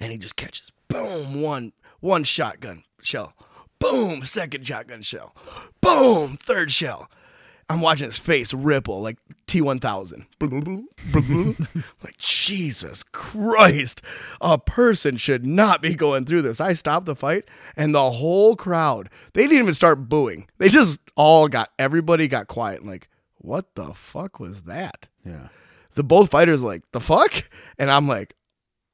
A: And he just catches boom, one one shotgun shell. Boom, second shotgun shell. Boom, third shell. I'm watching his face ripple like T1000. [laughs] like, Jesus Christ. A person should not be going through this. I stopped the fight and the whole crowd, they didn't even start booing. They just all got, everybody got quiet and like, what the fuck was that?
B: Yeah.
A: The both fighters like, the fuck? And I'm like,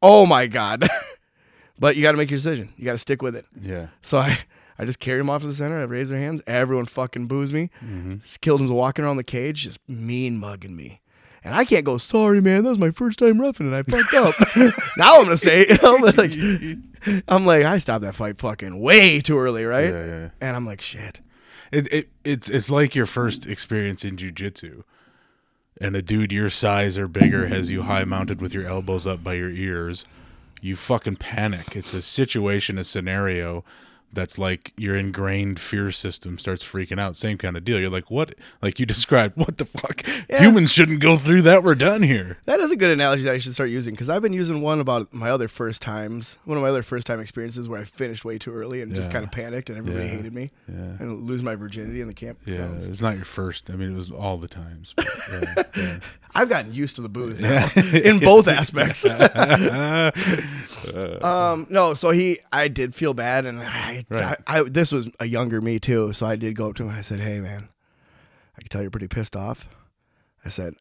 A: oh my God. [laughs] but you got to make your decision. You got to stick with it.
B: Yeah.
A: So I, I just carried him off to the center. I raised their hands. Everyone fucking boos me.
B: Mm-hmm.
A: Walking around the cage, just mean mugging me. And I can't go, sorry, man. That was my first time roughing and I fucked up. [laughs] now I'm going to say, it, [laughs] you know, like, [laughs] I'm like, I stopped that fight fucking way too early, right?
B: Yeah, yeah.
A: And I'm like, shit.
B: It, it it's it's like your first experience in jujitsu, and a dude your size or bigger has you high mounted with your elbows up by your ears. You fucking panic. It's a situation, a scenario that's like your ingrained fear system starts freaking out. Same kind of deal. You're like, what? Like you [laughs] described, what the fuck?
A: Yeah.
B: Humans shouldn't go through that. We're done here.
A: That is a good analogy that I should start using because I've been using one about my other first times, one of my other first time experiences where I finished way too early and just kind of panicked and everybody
B: Yeah.
A: hated me
B: Yeah.
A: and lose my virginity in the camp.
B: Yeah,
A: grounds.
B: it's not your first. I mean, it was all the times. Yeah, [laughs] yeah.
A: I've gotten used to the booze now [laughs] in both aspects. um, no, so he, I did feel bad, and I,
B: Right.
A: I, I, this was a younger me too, so I did go up to him. and I said, "Hey, man, I can tell you're pretty pissed off." I said,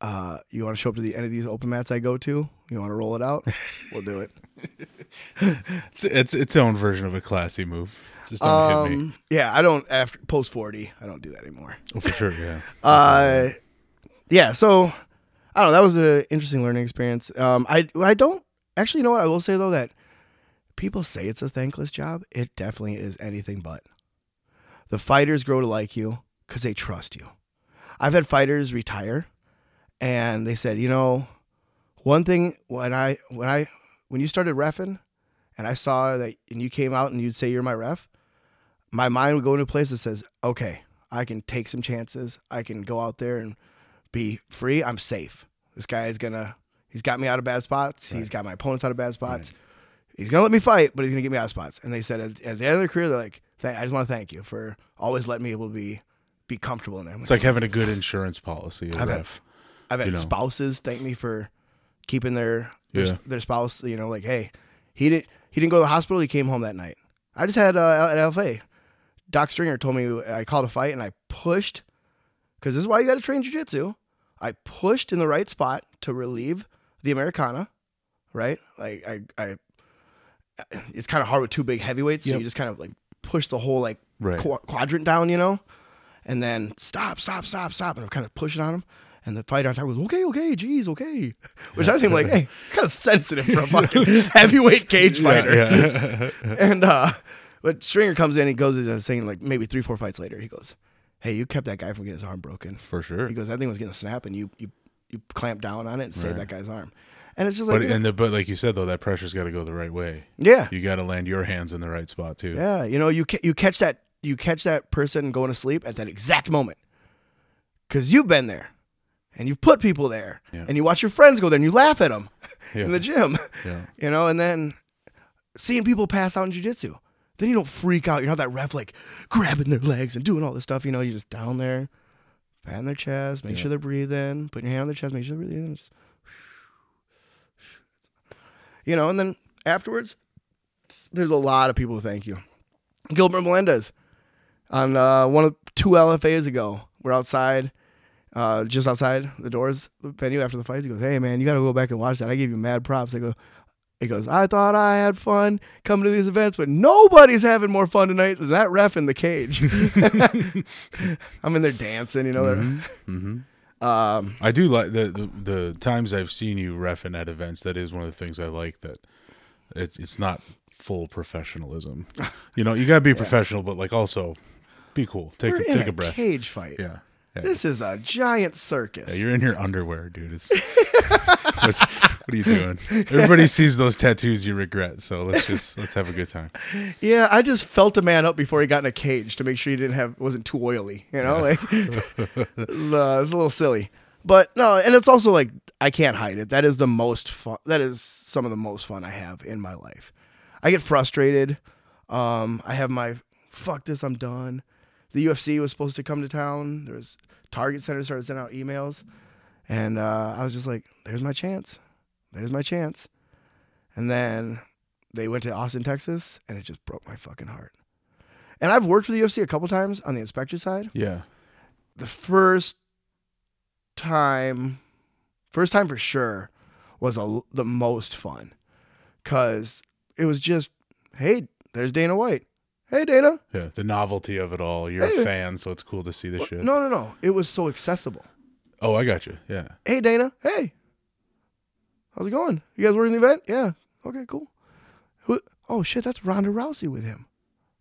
A: uh, "You want to show up to the end of these open mats I go to? You want to roll it out? We'll do it." [laughs] [laughs]
B: It's, it's its own version of a classy move. Just don't hit me.
A: Um, yeah, I don't after post forty, I don't do that anymore.
B: Oh, for sure. Yeah. [laughs]
A: Uh, yeah. So I don't know. That was an interesting learning experience. Um, I I don't actually you know what I will say though that people say it's a thankless job. It definitely is anything but. The fighters grow to like you because they trust you. I've had fighters retire, and they said, you know, one thing when I when I when you started refing, and I saw that and you came out and you'd say you're my ref. my mind would go into a place that says, okay, I can take some chances. I can go out there and be free. I'm safe. This guy is gonna. He's got me out of bad spots. He's got my opponents out of bad spots. He's gonna let me fight, but he's gonna get me out of spots. And they said at, at the end of their career, they're like, "I just want to thank you for always letting me able to be be comfortable in there."
B: It's like having a good insurance policy.
A: I've had- I've had
B: you know.
A: spouses thank me for keeping their their,
B: Yeah.
A: their spouse. You know, like, hey, he didn't he didn't go to the hospital. He came home that night. I just had uh, at LFA. Doc Stringer told me I called a fight and I pushed because this is why you got to train jujitsu. I pushed in the right spot to relieve the Americana, right? Like I, I [sighs] it's kind of hard with two big heavyweights, so you just kind of like push the whole like
B: Right.
A: qu- quadrant down, you know, and then stop, stop, stop, stop, and I'm kind of pushing on him. And the fighter on top goes, okay, okay, geez, okay. [laughs] Which I think like, hey, [laughs] kind of sensitive for a [laughs] fucking heavyweight cage fighter.
B: Yeah.
A: And uh but Stringer comes in, he goes in and saying like maybe three, four fights later, he goes, Hey, you kept that guy from getting his arm broken.
B: For sure.
A: He goes, That thing was gonna snap and you you you clamped down on it and saved
B: Right.
A: that guy's arm. And it's just like
B: But and the, but like you said though, that pressure's got to go the right way.
A: Yeah.
B: You got to land your hands in the right spot too.
A: Yeah, you know, you ca- you catch that you catch that person going to sleep at that exact moment, because you've been there, and you've put people there,
B: Yeah.
A: and you watch your friends go there, and you laugh at them [laughs]
B: Yeah.
A: in the gym, [laughs]
B: Yeah.
A: you know, and then seeing people pass out in jujitsu, then you don't freak out. You're not that ref like grabbing their legs and doing all this stuff. You know, you're just down there, patting their chest, make sure they're breathing, putting your hand on their chest, make sure they're breathing. Just, you know, and then afterwards, there's a lot of people who thank you. Gilbert Melendez on uh, one of two LFAs ago. We're outside, uh, just outside the doors, the venue after the fight. He goes, "Hey man, you got to go back and watch that. I gave you mad props." I go, he goes, "I thought I had fun coming to these events, but nobody's having more fun tonight than that ref in the cage." [laughs] [laughs] I'm in there dancing, you know. they're-
B: hmm
A: Um,
B: I do like the, the the times I've seen you refing at events. That is one of the things I like. That it's it's not full professionalism. [laughs] You know, you gotta be professional, but like also be cool. Take
A: we're
B: a, take
A: a,
B: a breath.
A: cage fight.
B: Yeah. Yeah.
A: This is a giant circus.
B: Yeah, you're in your underwear, dude. It's [laughs] what's, what are you doing? Everybody sees those tattoos you regret, so let's just let's have a good time.
A: Yeah, I just felt a man up before he got in a cage to make sure he didn't have wasn't too oily. You know, like [laughs] uh, it's a little silly. But no, and it's also like I can't hide it. That is the most fun. That is some of the most fun I have in my life. I get frustrated. Um, I have my fuck this. I'm done. The UFC was supposed to come to town. There was Target Center started sending out emails, and uh, I was just like, "There's my chance. There's my chance." And then they went to Austin, Texas, and it just broke my fucking heart. And I've worked for the UFC a couple times on the inspector side.
B: Yeah.
A: The first time, first time for sure, was a, the most fun, cause it was just, hey, there's Dana White. Hey, Dana.
B: Yeah. The novelty of it all. You're
A: Hey.
B: a fan, so it's cool to see this shit.
A: No, no, no. It was so accessible.
B: Oh, I got you. Yeah.
A: Hey, Dana. Hey. How's it going? You guys working the event? Yeah. Okay, cool. Who? Oh shit, that's Ronda Rousey with him.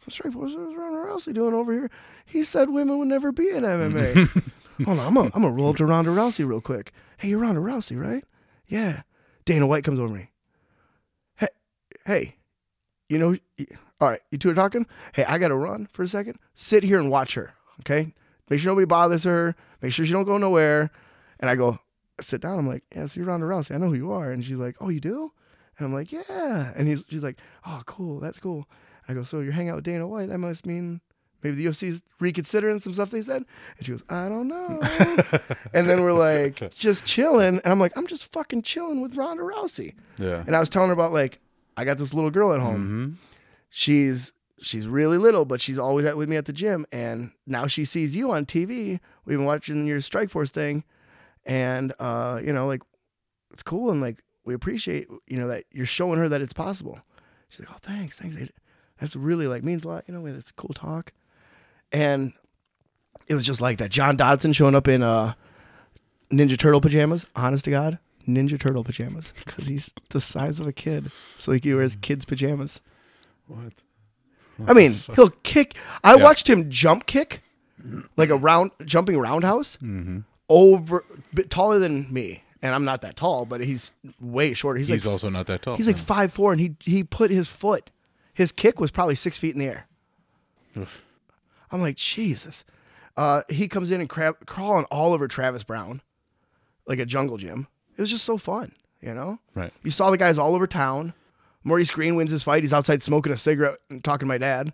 A: I'm sorry, what's what's Ronda Rousey doing over here? He said women would never be in MMA. [laughs] Hold on, I'm gonna I'm gonna roll up to Ronda Rousey real quick. Hey, you're Ronda Rousey, right? Yeah. Dana White comes over me. Hey, hey, you know, all right, you two are talking. Hey, I gotta run for a second. Sit here and watch her, okay? Make sure nobody bothers her. Make sure she don't go nowhere. And I go, sit down. I'm like, yeah, so you're Ronda Rousey. I know who you are. And she's like, oh, you do? And I'm like, yeah. And he's she's like, oh, cool. That's cool. I go, so you're hanging out with Dana White. That must mean maybe the UFC's reconsidering some stuff they said. And she goes, I don't know. [laughs] and then we're like, [laughs] just chilling. And I'm like, I'm just fucking chilling with Ronda Rousey.
B: Yeah.
A: And I was telling her about like, I got this little girl at home
B: hmm
A: she's she's really little, but she's always at with me at the gym. And now she sees you on TV. We've been watching your Strikeforce thing, and uh, you know, like it's cool and like we appreciate you know that you're showing her that it's possible. She's like, oh, thanks, thanks. That's really like means a lot. You know, that's cool talk. And it was just like that. John Dodson showing up in uh, Ninja Turtle pajamas. Honest to God, Ninja Turtle pajamas [laughs] because he's the size of a kid, so he wears kids pajamas.
B: What? [laughs]
A: I mean, he'll kick. I
B: Yeah.
A: watched him jump kick, like a round jumping roundhouse
B: Mm-hmm.
A: Over, bit taller than me, and I'm not that tall, but he's way shorter. He's,
B: He's
A: like
B: also not that tall.
A: he's like five four, and he he put his foot, his kick was probably six feet in the air.
B: Oof.
A: I'm like, Jesus. Uh, he comes in and crab- crawling all over Travis Browne, like a jungle gym. It was just so fun, you know.
B: Right.
A: You saw the guys all over town. Maurice Greene wins his fight. He's outside smoking a cigarette and talking to my dad.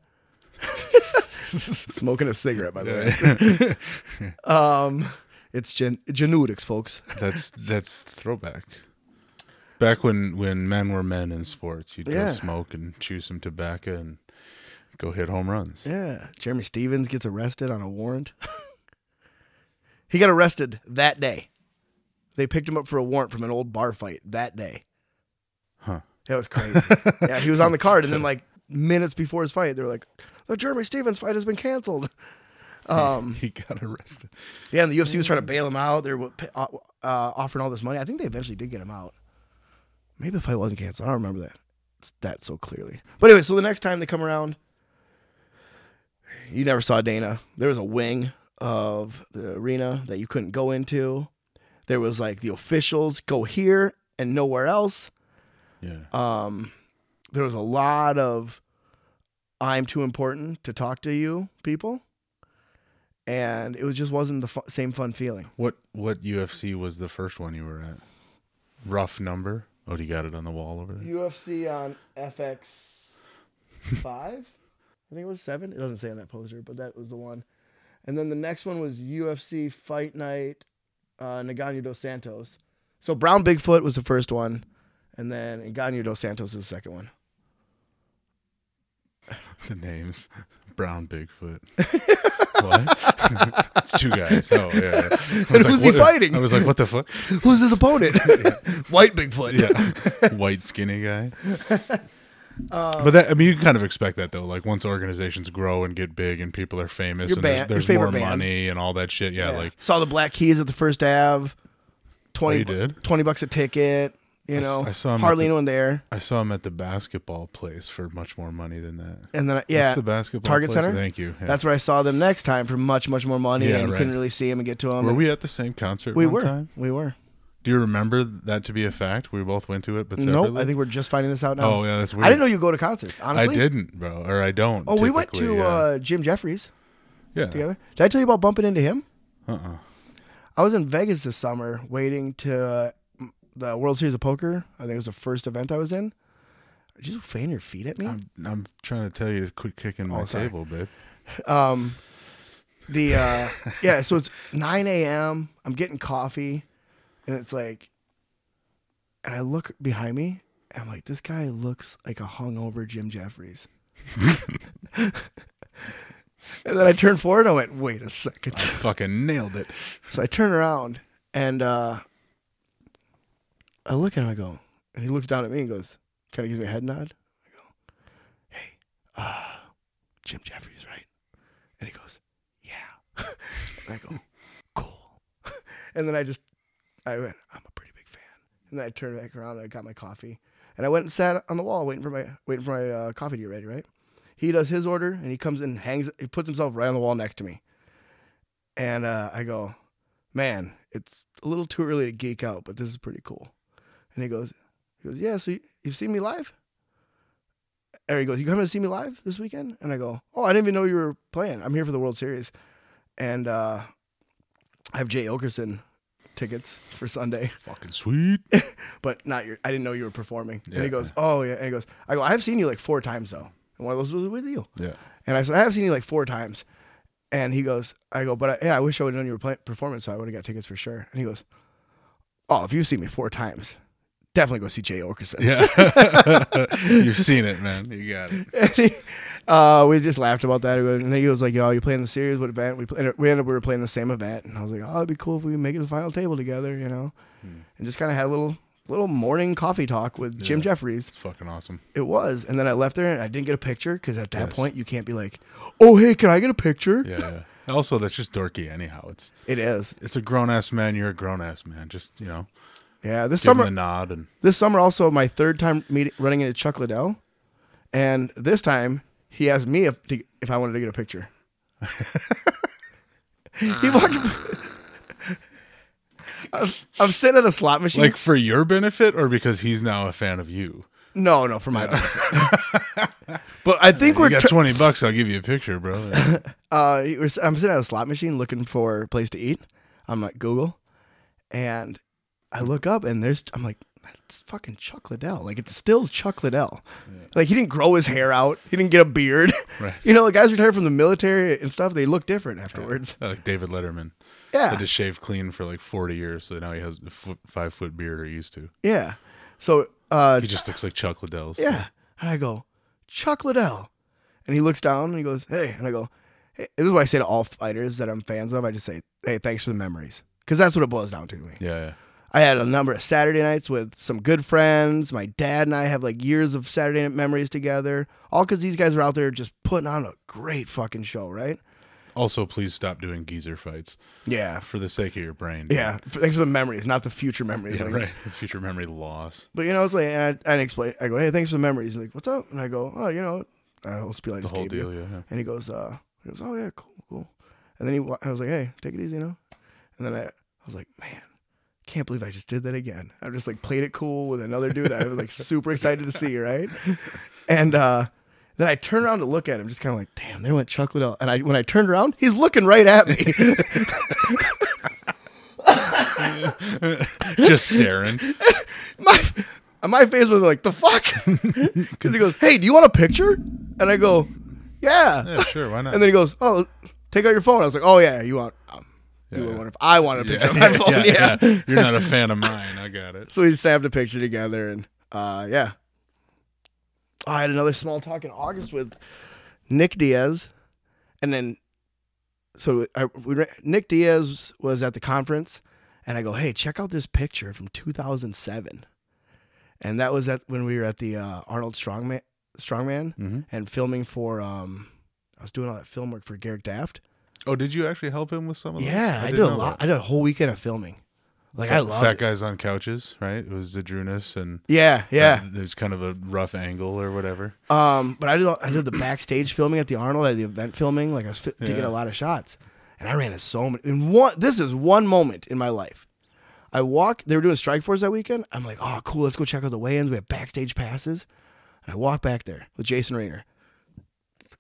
A: [laughs] smoking a cigarette, by the way. [laughs] Um, it's gen- genetics, folks. [laughs]
B: That's that's throwback. Back when when men were men in sports, you'd
A: Yeah.
B: go smoke and chew some tobacco and go hit home runs.
A: Yeah. Jeremy Stephens gets arrested on a warrant. [laughs] he got arrested that day. They picked him up for a warrant from an old bar fight that day.
B: Huh.
A: That was crazy. yeah, he was on the card, and then [laughs] like minutes before his fight, they were like, "The Jeremy Stephens fight has been canceled." Um, [laughs]
B: he got arrested.
A: yeah, and the UFC was trying to bail him out. They were uh, uh, offering all this money. I think they eventually did get him out. Maybe the fight wasn't canceled. I don't remember that that so clearly. But anyway, so the next time they come around, you never saw Dana. There was a wing of the arena that you couldn't go into. There was like the officials go here and nowhere else.
B: Yeah.
A: Um, there was a lot of I'm too important to talk to you people. And it was just wasn't the fu- same fun feeling.
B: what what UFC was the first one you were at? Rough number. Oh, do you got it on the wall over there?
A: UFC on FX five, I think it was seven. It doesn't say on that poster, but that was the one. And then the next one was UFC Fight Night, uh, Ngannou dos Santos. So Browne Bigfoot was the first one, and then Ngannou dos Santos is the second one. [laughs]
B: The names. Browne Bigfoot. [laughs] what? [laughs] it's two guys. Oh yeah.
A: Who's he
B: what-
A: fighting?
B: I was like, what the fuck? [laughs]
A: Who's his opponent? White Bigfoot.
B: Yeah. White skinny guy.
A: Um,
B: but that I mean you kind of expect that though. Like once organizations grow and get big and people are famous and
A: band-
B: there's, there's more
A: band.
B: money and all that shit. Yeah,
A: Yeah.
B: like
A: saw the Black Keys at the first Ave. Twenty
B: you did?
A: twenty bucks a ticket. You
B: I s-
A: know,
B: I saw at
A: hardly
B: the-
A: anyone there.
B: I saw him at the basketball place for much more money than that.
A: And then yeah,
B: What's the basketball
A: Target
B: place?
A: Center?
B: Thank you. Yeah.
A: That's where I saw them next time for much much more money,
B: Yeah,
A: and you
B: right.
A: couldn't really see them and get to them.
B: were we at the same concert
A: We
B: one
A: were.
B: time?
A: We were.
B: Do you remember that to be a fact? We both went to it, but separately.
A: Nope. I think we're just finding this out now.
B: Oh yeah, that's weird.
A: I didn't know you go to concerts. Honestly, I
B: didn't, bro, or I don't.
A: Oh, we went
B: typically,
A: to
B: yeah.
A: uh, Jim Jefferies
B: yeah.
A: together. Did I tell you about bumping into him?
B: Uh-uh.
A: I was in Vegas this summer waiting to uh, the World Series of Poker. I think it was the first event I was in. Did you fan your feet at me?
B: I'm, I'm trying to tell you to quit kicking my
A: Oh, sorry.
B: table, babe.
A: Um, the uh, [laughs] yeah, so it's 9 a.m. I'm getting coffee, and it's like, and I look behind me, and I'm like, this guy looks like a hungover Jim Jefferies. [laughs] and then I turned forward. and I went, wait a second.
B: Fucking nailed it.
A: So I turn around, and uh, I look at him. I go, and he looks down at me and goes, kind of gives me a head nod. I go, hey, uh, Jim Jefferies, right? And he goes, yeah. and [laughs] I go, cool. [laughs] and then I just, I went, I'm a pretty big fan. And then I turned back around and I got my coffee. And I went and sat on the wall waiting for my waiting for my uh, coffee to get ready, right? He does his order and he comes and hangs he puts himself right on the wall next to me. And uh, I go, Man, it's a little too early to geek out, but this is pretty cool. And he goes, he goes, Yeah, so you, you've seen me live? He goes, You coming to see me live this weekend? And I go, Oh, I didn't even know you were playing. I'm here for the World Series. And uh, I have Jay Oakerson tickets for Sunday, [laughs]
B: Fucking sweet. [laughs]
A: but not your. I didn't know you were performing.
B: Yeah.
A: And he goes, "Oh yeah." And he goes, "I go. I have seen you like four times though, and one of those was with you."
B: Yeah.
A: And I said, "I have seen you like four times." And he goes, "I go, but I, yeah, I wish I would have known you were play- performing, so I would have got tickets for sure." And he goes, "Oh, if you've seen me four times, definitely go see Jay Oakerson."
B: Yeah. [laughs] You've seen it, man. You got it. [laughs]
A: He, uh, we just laughed about that. And then he was like, "Yo, you playing the series? What event?" We pl- and we ended up we were playing the same event, and I was like, "Oh, it'd be cool if we could make it to the final table together," you know, and just kind of had a little little morning coffee talk with Jim Jefferies.
B: It's fucking awesome.
A: It was, and then I left there and I didn't get a picture because at that
B: Yes.
A: point you can't be like, "Oh, hey, can I get a picture?"
B: Yeah, yeah. Also, that's just dorky anyhow. It's
A: It is.
B: it's a grown ass man. You're a grown ass man. Just you know,
A: Yeah, this
B: give him
A: summer.
B: the nod and
A: This summer also my third time meeting running into Chuck Liddell, and this time he asked me if to, if I wanted to get a picture. [laughs] he walked. [laughs] I'm, I'm sitting at a slot machine.
B: like for your benefit or because he's now a fan of you.
A: No, no, for my benefit. [laughs] but I think
B: You
A: we're
B: got
A: tr-
B: twenty bucks, I'll give you a picture, bro.
A: uh, I'm sitting at a slot machine looking for a place to eat. I'm like Google, and I look up and there's I'm like that's fucking Chuck Liddell. Like it's still Chuck Liddell. Like he didn't grow his hair out. He didn't get a beard. [laughs]
B: Right.
A: You know, the guys retired from the military and stuff. They look different afterwards.
B: like David Letterman.
A: Yeah,
B: Had to shave clean for like forty years, so now he has a foot, five foot beard or used to.
A: yeah. So uh,
B: He just looks like Chuck Liddell. so-
A: Yeah. And I go, Chuck Liddell. And he looks down and he goes, Hey. And I go, Hey, this is what I say to all fighters that I'm fans of. I just say, Hey, thanks for the memories. Because that's what it boils down to to me.
B: Yeah, yeah.
A: I had a number of Saturday nights with some good friends. My dad and I have like years of Saturday night memories together. All because these guys are out there just putting on a great fucking show, right?
B: Also, please stop doing geezer fights
A: Yeah.
B: for the sake of your brain.
A: Yeah. Thanks for the memories, not the future memories.
B: Yeah,
A: Like,
B: right. [laughs] Future memory loss.
A: But you know, it's like, and I, I explain, I go, Hey, thanks for the memories. He's like, What's up? And I go, Oh, you know, I will spiel I
B: The whole
A: gave you.
B: deal, yeah.
A: And he goes, uh, he goes, oh yeah, cool, cool. And then he, I was like, hey, take it easy, you know. And then I, I was like, man, can't believe I just did that again. I just like played it cool with another dude that I was like super excited to see, right? [laughs] And uh, then I turned around to look at him, just kind of like, damn, there went Chuck Liddell. And I, when I turned around, he's looking right at me. [laughs]
B: Just staring. [laughs]
A: my my face was like, the fuck? Because he goes, hey, do you want a picture? And I go, yeah.
B: Yeah, sure. Why not?
A: And then he goes, "Oh, take out your phone." I was like, "Oh yeah, you want? Um, you
B: Yeah,
A: would want if I wanted a picture
B: yeah,
A: of [laughs] my phone, yeah,
B: yeah. You're not a fan of mine. I got it. [laughs]
A: So we snapped a picture together, and uh, yeah. I had another small talk in August with Nick Diaz, and then so I, we, Nick Diaz was at the conference, and I go, "Hey, check out this picture from 2007," and that was at when we were at the uh, Arnold Strongman Strongman
B: Mhm.
A: and filming for. Um, I was doing all that film work for Garrick Daft.
B: Oh, did you actually help him with some of those?
A: Yeah, I, did
B: didn't
A: a lot.
B: that.
A: I did a whole weekend of filming. Like I love
B: Fat
A: it.
B: guys on couches, right? It was Zydrunas and
A: Yeah, yeah.
B: uh, there's kind of a rough angle or whatever.
A: Um, but I did I did the backstage filming at the Arnold, I did the event filming. Like I was taking
B: Yeah.
A: a lot of shots, and I ran into so many. In one, this is one moment in my life. I walk. They were doing Strikeforce that weekend. I'm like, oh, cool. Let's go check out the weigh-ins. We have backstage passes. And I walk back there with Jason Rayner,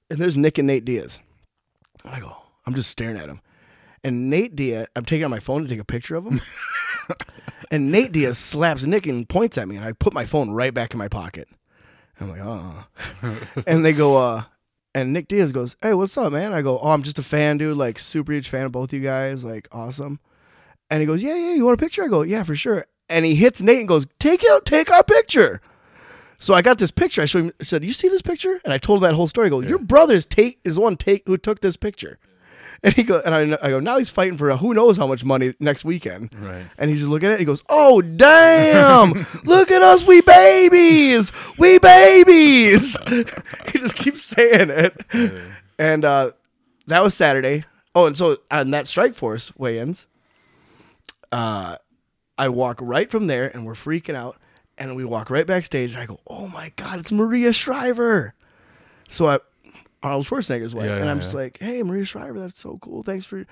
A: and there's Nick and Nate Diaz. And I go, I'm just staring at him, and Nate Diaz. I'm taking out my phone to take a picture of him. [laughs] And Nate Diaz slaps Nick and points at me, and I put my phone right back in my pocket. I'm like, oh. and they go, uh, and Nick Diaz goes, hey, what's up, man? I go, oh, I'm just a fan, dude. Like, super huge fan of both you guys. Like, awesome. And he goes, yeah, yeah, you want a picture? I go, yeah, for sure. And he hits Nate and goes, take it, take our picture. So I got this picture. I showed him. I said, "You see this picture?" And I told him that whole story. I go, "Your brother's take is the one take who took this picture." And he go, and I, I go, "Now he's fighting for who knows how much money next weekend."
B: Right.
A: And he's just looking at it. He goes, "Oh damn! [laughs] Look at us, we babies, we babies." [laughs] he just keeps saying it. And uh, that was Saturday. Oh, and so on that Strikeforce weigh-ins, uh, I walk right from there, and we're freaking out. And we walk right backstage, and I go, "Oh my god, it's Maria Shriver!" So I, Arnold Schwarzenegger's wife,
B: Yeah,
A: and I'm
B: yeah.
A: just like, "Hey, Maria Shriver, that's so cool. Thanks for your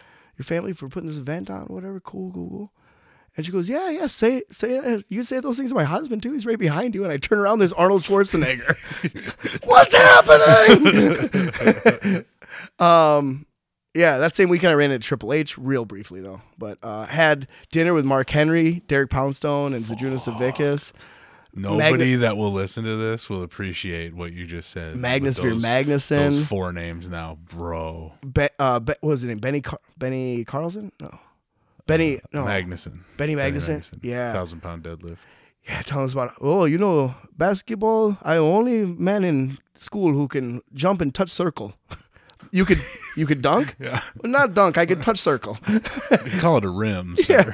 A: family for putting this event on. Whatever, cool, cool, cool." And she goes, "Yeah, yeah, say say it. You say those things to my husband too. He's right behind you." And I turn around, there's Arnold Schwarzenegger. [laughs] What's happening? [laughs] um, yeah, that same weekend I ran into Triple H real briefly though, but uh, had dinner with Mark Henry, Derek Poundstone, and Zydrunas Savickas.
B: Nobody that will listen to this will appreciate what you just said.
A: Magnus
B: those-
A: Magnuson.
B: Those four names now, bro.
A: Be, uh, Be, what was his name? Benny Car- Benny Carlson? No, Benny. No,
B: Magnuson.
A: Benny Magnuson. Yeah.
B: Thousand pound deadlift.
A: Yeah, tell us about. Oh, you know, basketball. I'm only man in school who can jump and touch circle. [laughs] You could, you could dunk. [laughs]
B: Yeah.
A: Well, not dunk. I could touch circle. [laughs]
B: You call it a rim. [laughs] Sir.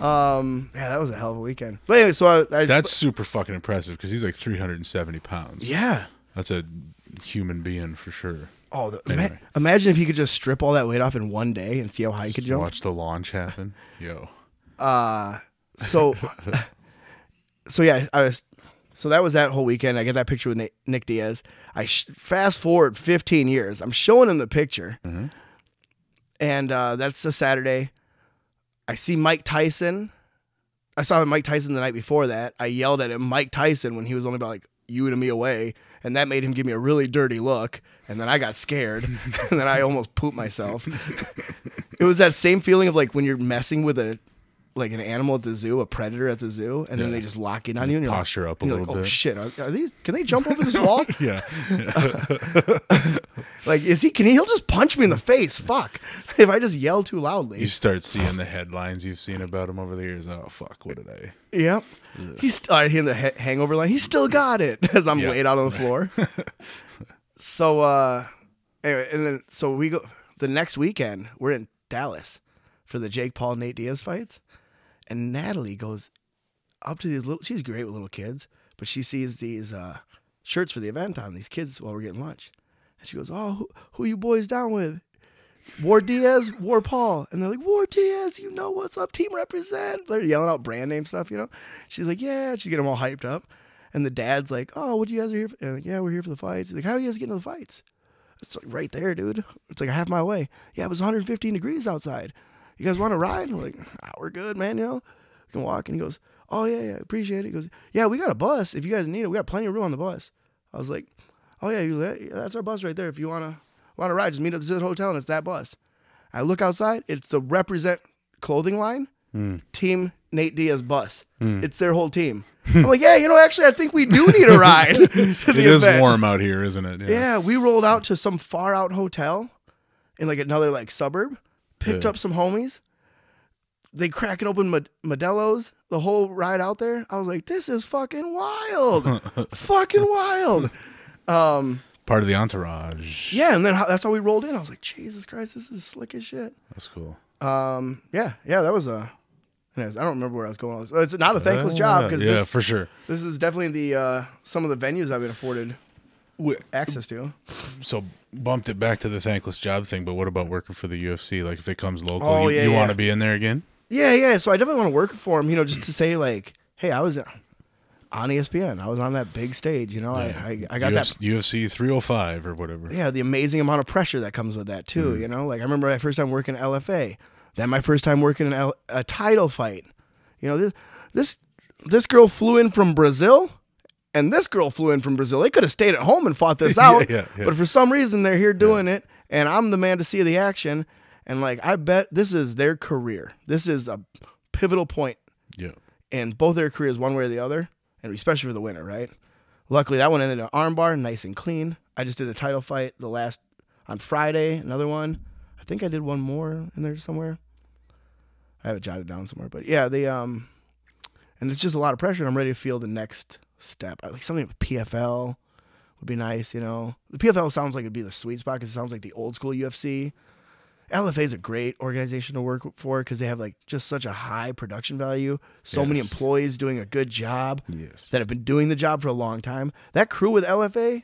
A: Um, yeah, that was a hell of a weekend. But anyway, so I, I
B: That's super fucking impressive because he's like 370 pounds.
A: yeah.
B: That's a human being for sure.
A: Oh, the, ima-
B: Anyway.
A: imagine if he could just strip all that weight off in one day and see how high he could jump.
B: Watch the launch happen. Yo.
A: Uh, so, so yeah, I was. So that was that whole weekend. I get that picture with Nick, Nick Diaz. I sh- fast forward 15 years. I'm showing him the picture,
B: Mhm.
A: and uh, that's a Saturday. I see Mike Tyson. I saw Mike Tyson the night before that. I yelled at him, Mike Tyson, when he was only about like you to me away, and that made him give me a really dirty look, and then I got scared, [laughs] and then I almost pooped myself. [laughs] it was that same feeling of like when you're messing with a like an animal at the zoo, a predator at the zoo, and then they just lock in on you and you're
B: Posture
A: like,
B: up a little
A: like, Oh
B: bit."
A: shit! Are, are these? Can they jump over this [laughs] wall? [laughs]
B: yeah. [laughs]
A: like, is he? Can he? He'll just punch me in the face. Fuck! If I just yell too loudly.
B: You start seeing the headlines you've seen about him over the years. Oh fuck! What did I?
A: Yep. He's uh, he in the ha- hangover line. He still got it as I'm
B: Yeah.
A: laid out on the floor. so uh, anyway, and then so we go the next weekend. We're in Dallas for the Jake Paul Nate Diaz fights, and Natalie goes up to these little. She's great with little kids, but she sees these uh, shirts for the event on these kids while we're getting lunch, and she goes, "Oh, who, who you boys down with?" War Diaz, War Paul. And they're like, War Diaz, you know what's up, team represent. They're yelling out brand name stuff, you know? She's like, yeah. She's getting them all hyped up. And the dad's like, oh, what you guys are here for? And like, yeah, we're here for the fights. He's like, how are you guys getting to the fights? It's like right there, dude. It's like a half mile away. Yeah, it was 115 degrees outside. You guys want to ride? We're like, ah, we're good, man, you know? We can walk. And he goes, oh, yeah, yeah, I appreciate it. He goes, yeah, we got a bus. If you guys need it, we got plenty of room on the bus. I was like, oh, yeah, you, yeah that's our bus right there. If you want to want to ride, just meet us at the hotel and it's that bus. I look outside. It's the represent clothing line. Team Nate Diaz bus. It's their whole team. I'm like, yeah, you know, actually, I think we do need a ride. [laughs]
B: It is
A: event.
B: warm out here, isn't it?
A: Yeah, we rolled out to some far out hotel in like another like suburb. Picked up some homies. They cracking open Mod- Modelo's the whole ride out there. I was like, this is fucking wild, [laughs] fucking wild. Um,
B: Part of the entourage.
A: yeah, and then how, that's how we rolled in. I was like, Jesus Christ, this is slick as shit.
B: That's cool.
A: Um, yeah, yeah, that was a. anyways, I don't remember where I was going. It's not a thankless job because
B: yeah,
A: this,
B: for sure.
A: this is definitely the uh, some of the venues I've been afforded
B: Wh-
A: access to.
B: So bumped it back to the thankless job thing, but what about working for the UFC? Like if it comes local,
A: Oh,
B: you,
A: yeah,
B: you want to be in there again?
A: Yeah, yeah. So I definitely want to work for him. You know, just to say like, hey, I was on ESPN. I was on that big stage. You know, I, I I got that.
B: UFC, UFC 305 or whatever.
A: Yeah, the amazing amount of pressure that comes with that too.
B: Mm-hmm.
A: You know, like I remember my first time working at LFA, then my first time working in L- a title fight. You know, this this this girl flew in from Brazil, and this girl flew in from Brazil. They could have stayed at home and fought this [laughs] out,
B: yeah, yeah.
A: but for some reason they're here doing it, and I'm the man to see the action. And like, I bet this is their career. This is a pivotal point
B: Yeah.
A: in both their careers, one way or the other, and especially for the winner, right? Luckily, that one ended in an armbar, nice and clean. I just did a title fight the last on Friday, another one. I think I did one more in there somewhere. I have it jotted down somewhere, but yeah, they um, and it's just a lot of pressure. and I'm ready to feel the next step. Like something with PFL would be nice, you know. The PFL sounds like it'd be the sweet spot because it sounds like the old school UFC. LFA is a great organization to work for because they have like just such a high production value. So many employees doing a good job
B: Yes.
A: that have been doing the job for a long time. That crew with LFA,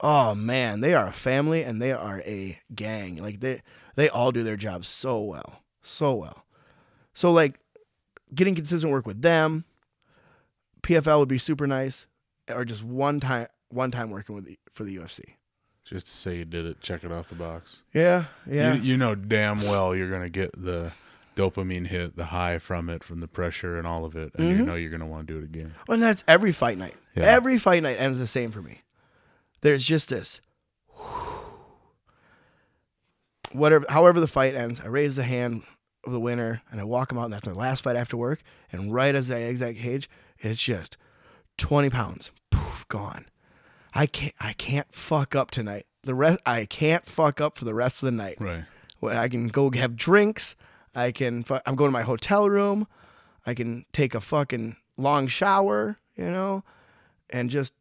A: oh man, they are a family and they are a gang. Like they they all do their job so well, so well. So like getting consistent work with them, PFL would be super nice, or just one time one time working with the, for the UFC.
B: Just to say you did it, check it off the box.
A: Yeah, yeah.
B: You, you know damn well you're going to get the dopamine hit, the high from it, from the pressure and all of it. And you
A: Mm-hmm.
B: know you're going to want to do it again.
A: And that's every fight night.
B: Yeah.
A: Every fight night ends the same for me. There's just this. [sighs] Whatever, however the fight ends, I raise the hand of the winner and I walk him out, and that's my last fight after work. And right as I exit cage, it's just twenty pounds, poof, gone. I can't, I can't fuck up tonight. The rest, I can't fuck up for the rest of the night.
B: Right.
A: Well, I can go have drinks. I can. fu- I'm going to my hotel room. I can take a fucking long shower, you know, and just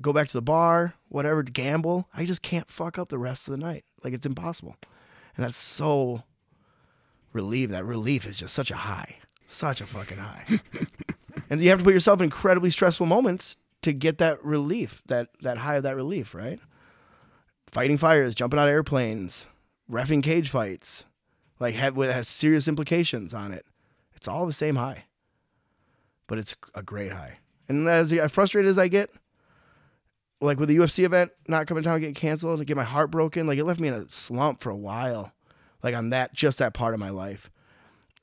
A: go back to the bar, whatever, to gamble. I just can't fuck up the rest of the night. Like it's impossible, and that's so relieved. That relief is just such a high, such a fucking high. [laughs] and you have to put yourself in incredibly stressful moments to get that relief, that that high of that relief, right? Fighting fires, jumping out of airplanes, refing cage fights, like have has serious implications on it. It's all the same high, but it's a great high. And as as frustrated as I get, like with the UFC event not coming down, getting canceled, and get my heart broken, like it left me in a slump for a while, like on that just that part of my life.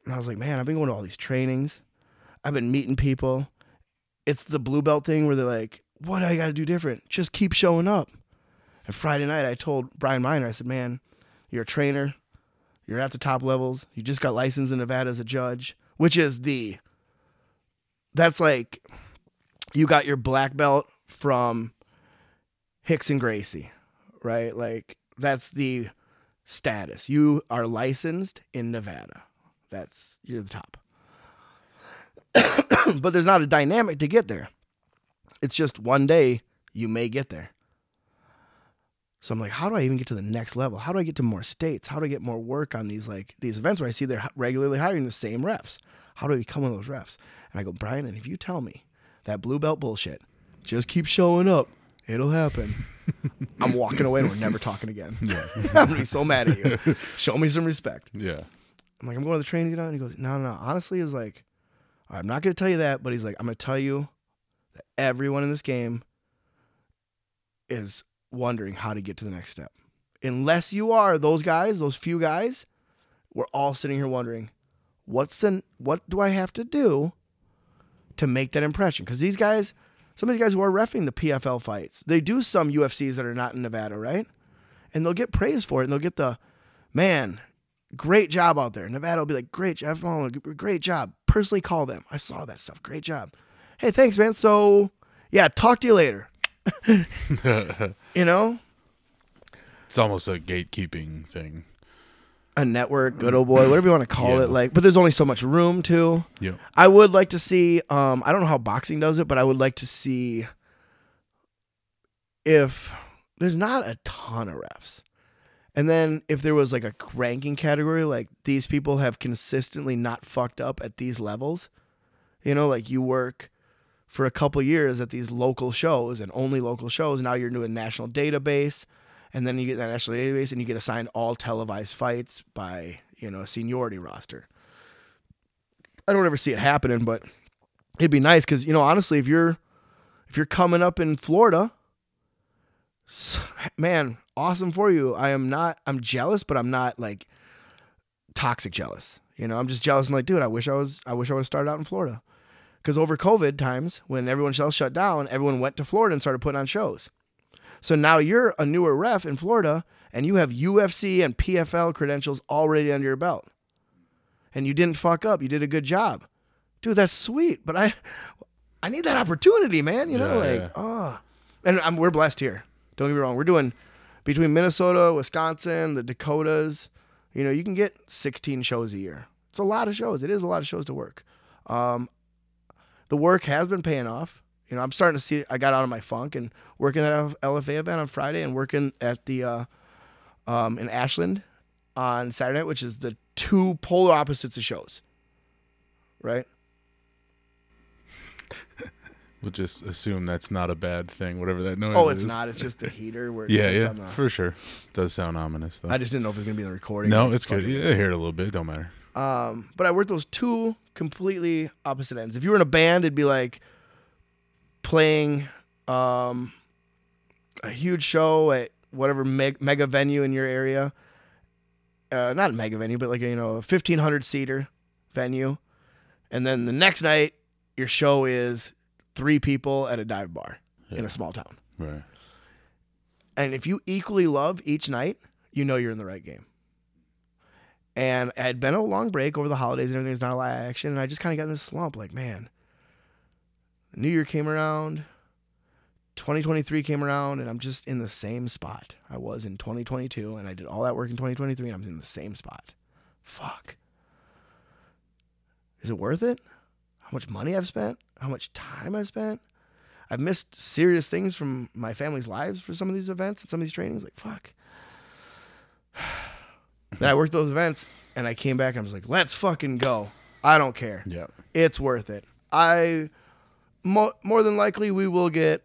A: And I was like, man, I've been going to all these trainings, I've been meeting people. It's the blue belt thing where they're like, what do I got to do different? Just keep showing up. And Friday night, I told Brian Miner, I said, man, you're a trainer. You're at the top levels. You just got licensed in Nevada as a judge, which is the, that's like, you got your black belt from Rickson Gracie, right? Like, that's the status. You are licensed in Nevada. That's, you're the top. [coughs] but there's not a dynamic to get there. It's just one day you may get there. So I'm like, how do I even get to the next level? How do I get to more states? How do I get more work on these like these events where I see they're regularly hiring the same refs? How do I become one of those refs? And I go, Brian, and if you tell me that blue belt bullshit, just keep showing up, it'll happen. [laughs] I'm walking away and we're never talking again.
B: Yeah. [laughs]
A: I'm gonna be so mad at you. [laughs] Show me some respect.
B: Yeah.
A: I'm like, I'm going to the training tonight. And he goes, No, no, no. Honestly, is like, I'm not going to tell you that, but he's like, I'm going to tell you that everyone in this game is wondering how to get to the next step. Unless you are those guys, those few guys, we're all sitting here wondering, what's the, what do I have to do to make that impression? Because these guys, some of these guys who are refing the PFL fights, they do some UFCs that are not in Nevada, right? And they'll get praised for it, and they'll get the, man, great job out there. Nevada will be like, great job, great job. Personally call them. I saw that stuff. Great job. Hey, thanks, man. So, yeah, talk to you later. [laughs] You know,
B: it's almost a gatekeeping thing.
A: a network, good old boy, whatever you want to call
B: Yeah.
A: it. Like, but there's only so much room too.
B: Yeah.
A: I would like to see. Um, I don't know how boxing does it, but I would like to see if there's not a ton of refs. And then if there was like a ranking category, like these people have consistently not fucked up at these levels, you know, like you work for a couple years at these local shows and only local shows. Now you're doing national database, and then you get that national database and you get assigned all televised fights by you know a seniority roster. I don't ever see it happening, but it'd be nice because you know honestly, if you're if you're coming up in Florida, man, awesome for you. I am not. I'm jealous, but I'm not like toxic jealous. You know, I'm just jealous. I'm like, dude, I wish I was. I wish I would have started out in Florida. Because over COVID times, when everyone else shut down, everyone went to Florida and started putting on shows. So now you're a newer ref in Florida, and you have UFC and PFL credentials already under your belt, and you didn't fuck up. You did a good job, dude. That's sweet. But I, I need that opportunity, man. You know,
B: Yeah,
A: like
B: yeah.
A: oh, and I'm, we're blessed here. Don't get me wrong. We're doing between Minnesota, Wisconsin, the Dakotas. You know, you can get 16 shows a year. It's a lot of shows. It is a lot of shows to work. Um, the work has been paying off. You know, I'm starting to see. I got out of my funk and working at LFA event on Friday and working at the uh, um, in Ashland on Saturday which is the two polar opposites of shows. Right? [laughs]
B: We'll just assume that's not a bad thing, whatever that noise
A: Oh, it's
B: is.
A: not. It's just the heater where it [laughs]
B: Yeah, yeah,
A: on the.
B: for sure. Does sound ominous though.
A: I just didn't know if it was gonna be in the recording.
B: no, it's good. Yeah, I hear it a little bit. Don't matter.
A: Um, but I worked those two completely opposite ends. If you were in a band, it'd be like playing um, a huge show at whatever meg- mega venue in your area. Uh, not a mega venue, but like a, you know a fifteen hundred seater venue, and then the next night your show is three people at a dive bar in a small town.
B: Right.
A: And if you equally love each night, you know you're in the right game. And I had been a long break over the holidays and everything's not a lot of action. And I just kind of got in this slump like, man, New Year came around, 2023 came around, and I'm just in the same spot I was in 2022. And I did all that work in 2023, and I'm in the same spot. Fuck. Is it worth it? How much money I've spent? How much time I've spent? I've missed serious things from my family's lives for some of these events and some of these trainings. Like, fuck. [sighs] then I worked those events and I came back and I was like, let's fucking go. I don't care.
B: Yeah.
A: It's worth it. I, mo- more than likely, we will get,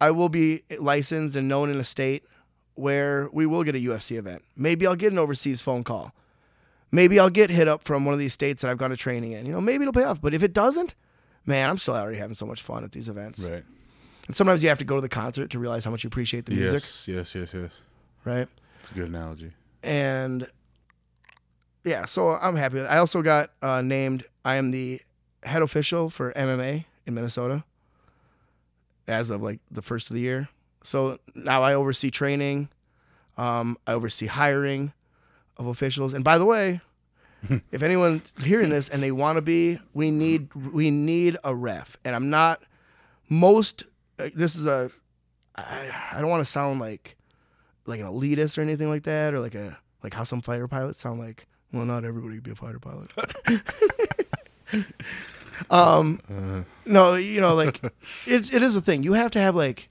A: I will be licensed and known in a state where we will get a UFC event. Maybe I'll get an overseas phone call. Maybe I'll get hit up from one of these states that I've gone to training in. You know, maybe it'll pay off. But if it doesn't, man, I'm still already having so much fun at these events.
B: Right.
A: And sometimes you have to go to the concert to realize how much you appreciate the music,
B: Yes. Yes. Yes. Yes.
A: right?
B: It's a good analogy.
A: And yeah, so I'm happy. I also got uh, named. I am the head official for MMA in Minnesota. as of like the first of the year. So now I oversee training. Um, I oversee hiring of officials. And by the way, [laughs] if anyone's hearing this and they want to be, we need we need a ref. And I'm not most. Uh, this is a. I, I don't want to sound like like an elitist or anything like that, or like a like how some fighter pilots sound like. Well, not everybody can be a fighter pilot. [laughs] um,
B: Uh,
A: no, you know, like it, it is a thing. You have to have like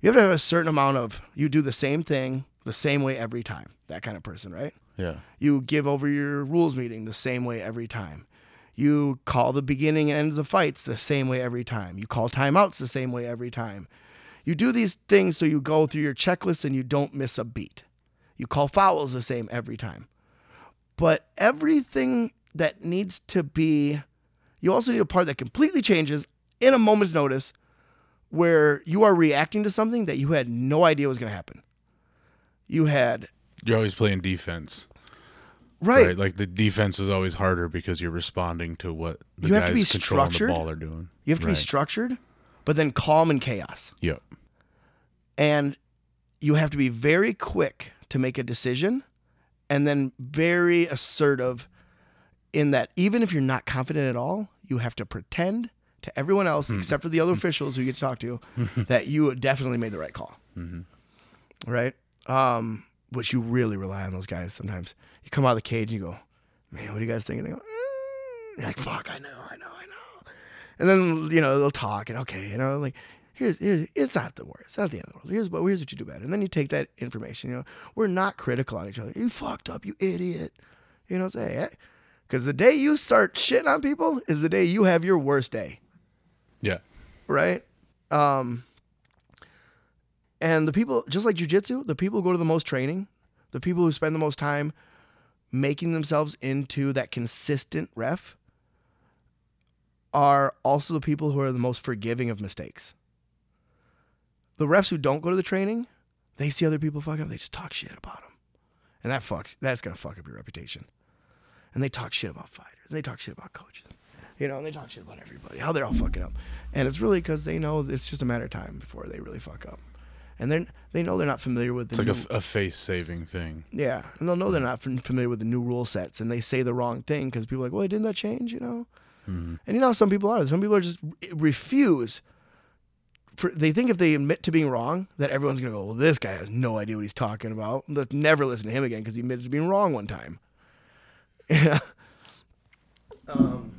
A: you have to have a certain amount of you do the same thing the same way every time. That kind of person, right?
B: yeah.
A: You give over your rules meeting the same way every time. You call the beginning and ends of fights the same way every time. You call timeouts the same way every time. You do these things so you go through your checklist and you don't miss a beat. You call fouls the same every time. But everything that needs to be, you also need a part that completely changes in a moment's notice where you are reacting to something that you had no idea was going to happen. You had,
B: You're always playing defense,
A: right,
B: right? Like the defense is always harder because you're responding to what the
A: You
B: guys
A: have to be
B: controlling the ball are doing.
A: you have to be structured, but then calm and chaos.
B: Yep.
A: and you have to be very quick to make a decision and then very assertive in that even if you're not confident at all you have to pretend to everyone else hmm. except for the other officials who you get to talk to [laughs] that you definitely made the right call mm-hmm. right um, which you really rely on those guys sometimes. You come out of the cage and you go man what do you guys think? And they go mm. You're like fuck i know i know i know. And then you know they'll talk and okay you know like here's, here's it's not the worst. It's not the end of the world. Here's what here's what you do better. And then you take that information you know we're not critical on each other. You fucked up you idiot. You know say because the day you start shitting on people is the day you have your worst day.
B: Yeah.
A: right? Um and the people just like jujitsu the people who go to the most training the people who spend the most time making themselves into that consistent ref are also the people who are the most forgiving of mistakes. The refs who don't go to the training, they see other people fuck up, they just talk shit about them. And that fucks, that's gonna fuck up your reputation. And they talk shit about fighters, they talk shit about coaches, you know, and they talk shit about everybody, how they're all fucking up. And it's really because they know it's just a matter of time before they really fuck up. And then they know they're not familiar with the
B: It's like a
A: new-
B: f- a, face saving thing.
A: yeah, and they'll know they're not familiar with the new rule sets, and they say the wrong thing because people are like, "Well, didn't that change?" You know. And you know, some people are. Some people are just refuse. For they think if they admit to being wrong, that everyone's gonna go, "Well, this guy has no idea what he's talking about." Let's never listen to him again because he admitted to being wrong one time. [laughs] Yeah. Um.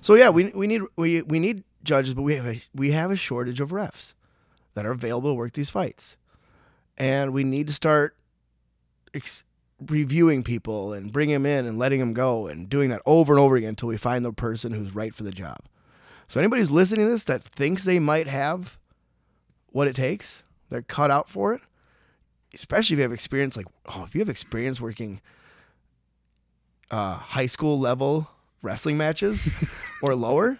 A: So yeah, we we need we we need judges, but we have a we have a shortage of refs that are available to work these fights, and we need to start ex- reviewing people and bringing them in and letting them go and doing that over and over again until we find the person who's right for the job. So anybody who's listening to this that thinks they might have what it takes, they're cut out for it. Especially if you have experience, like oh, if you have experience working uh, high school level wrestling matches [laughs] or lower,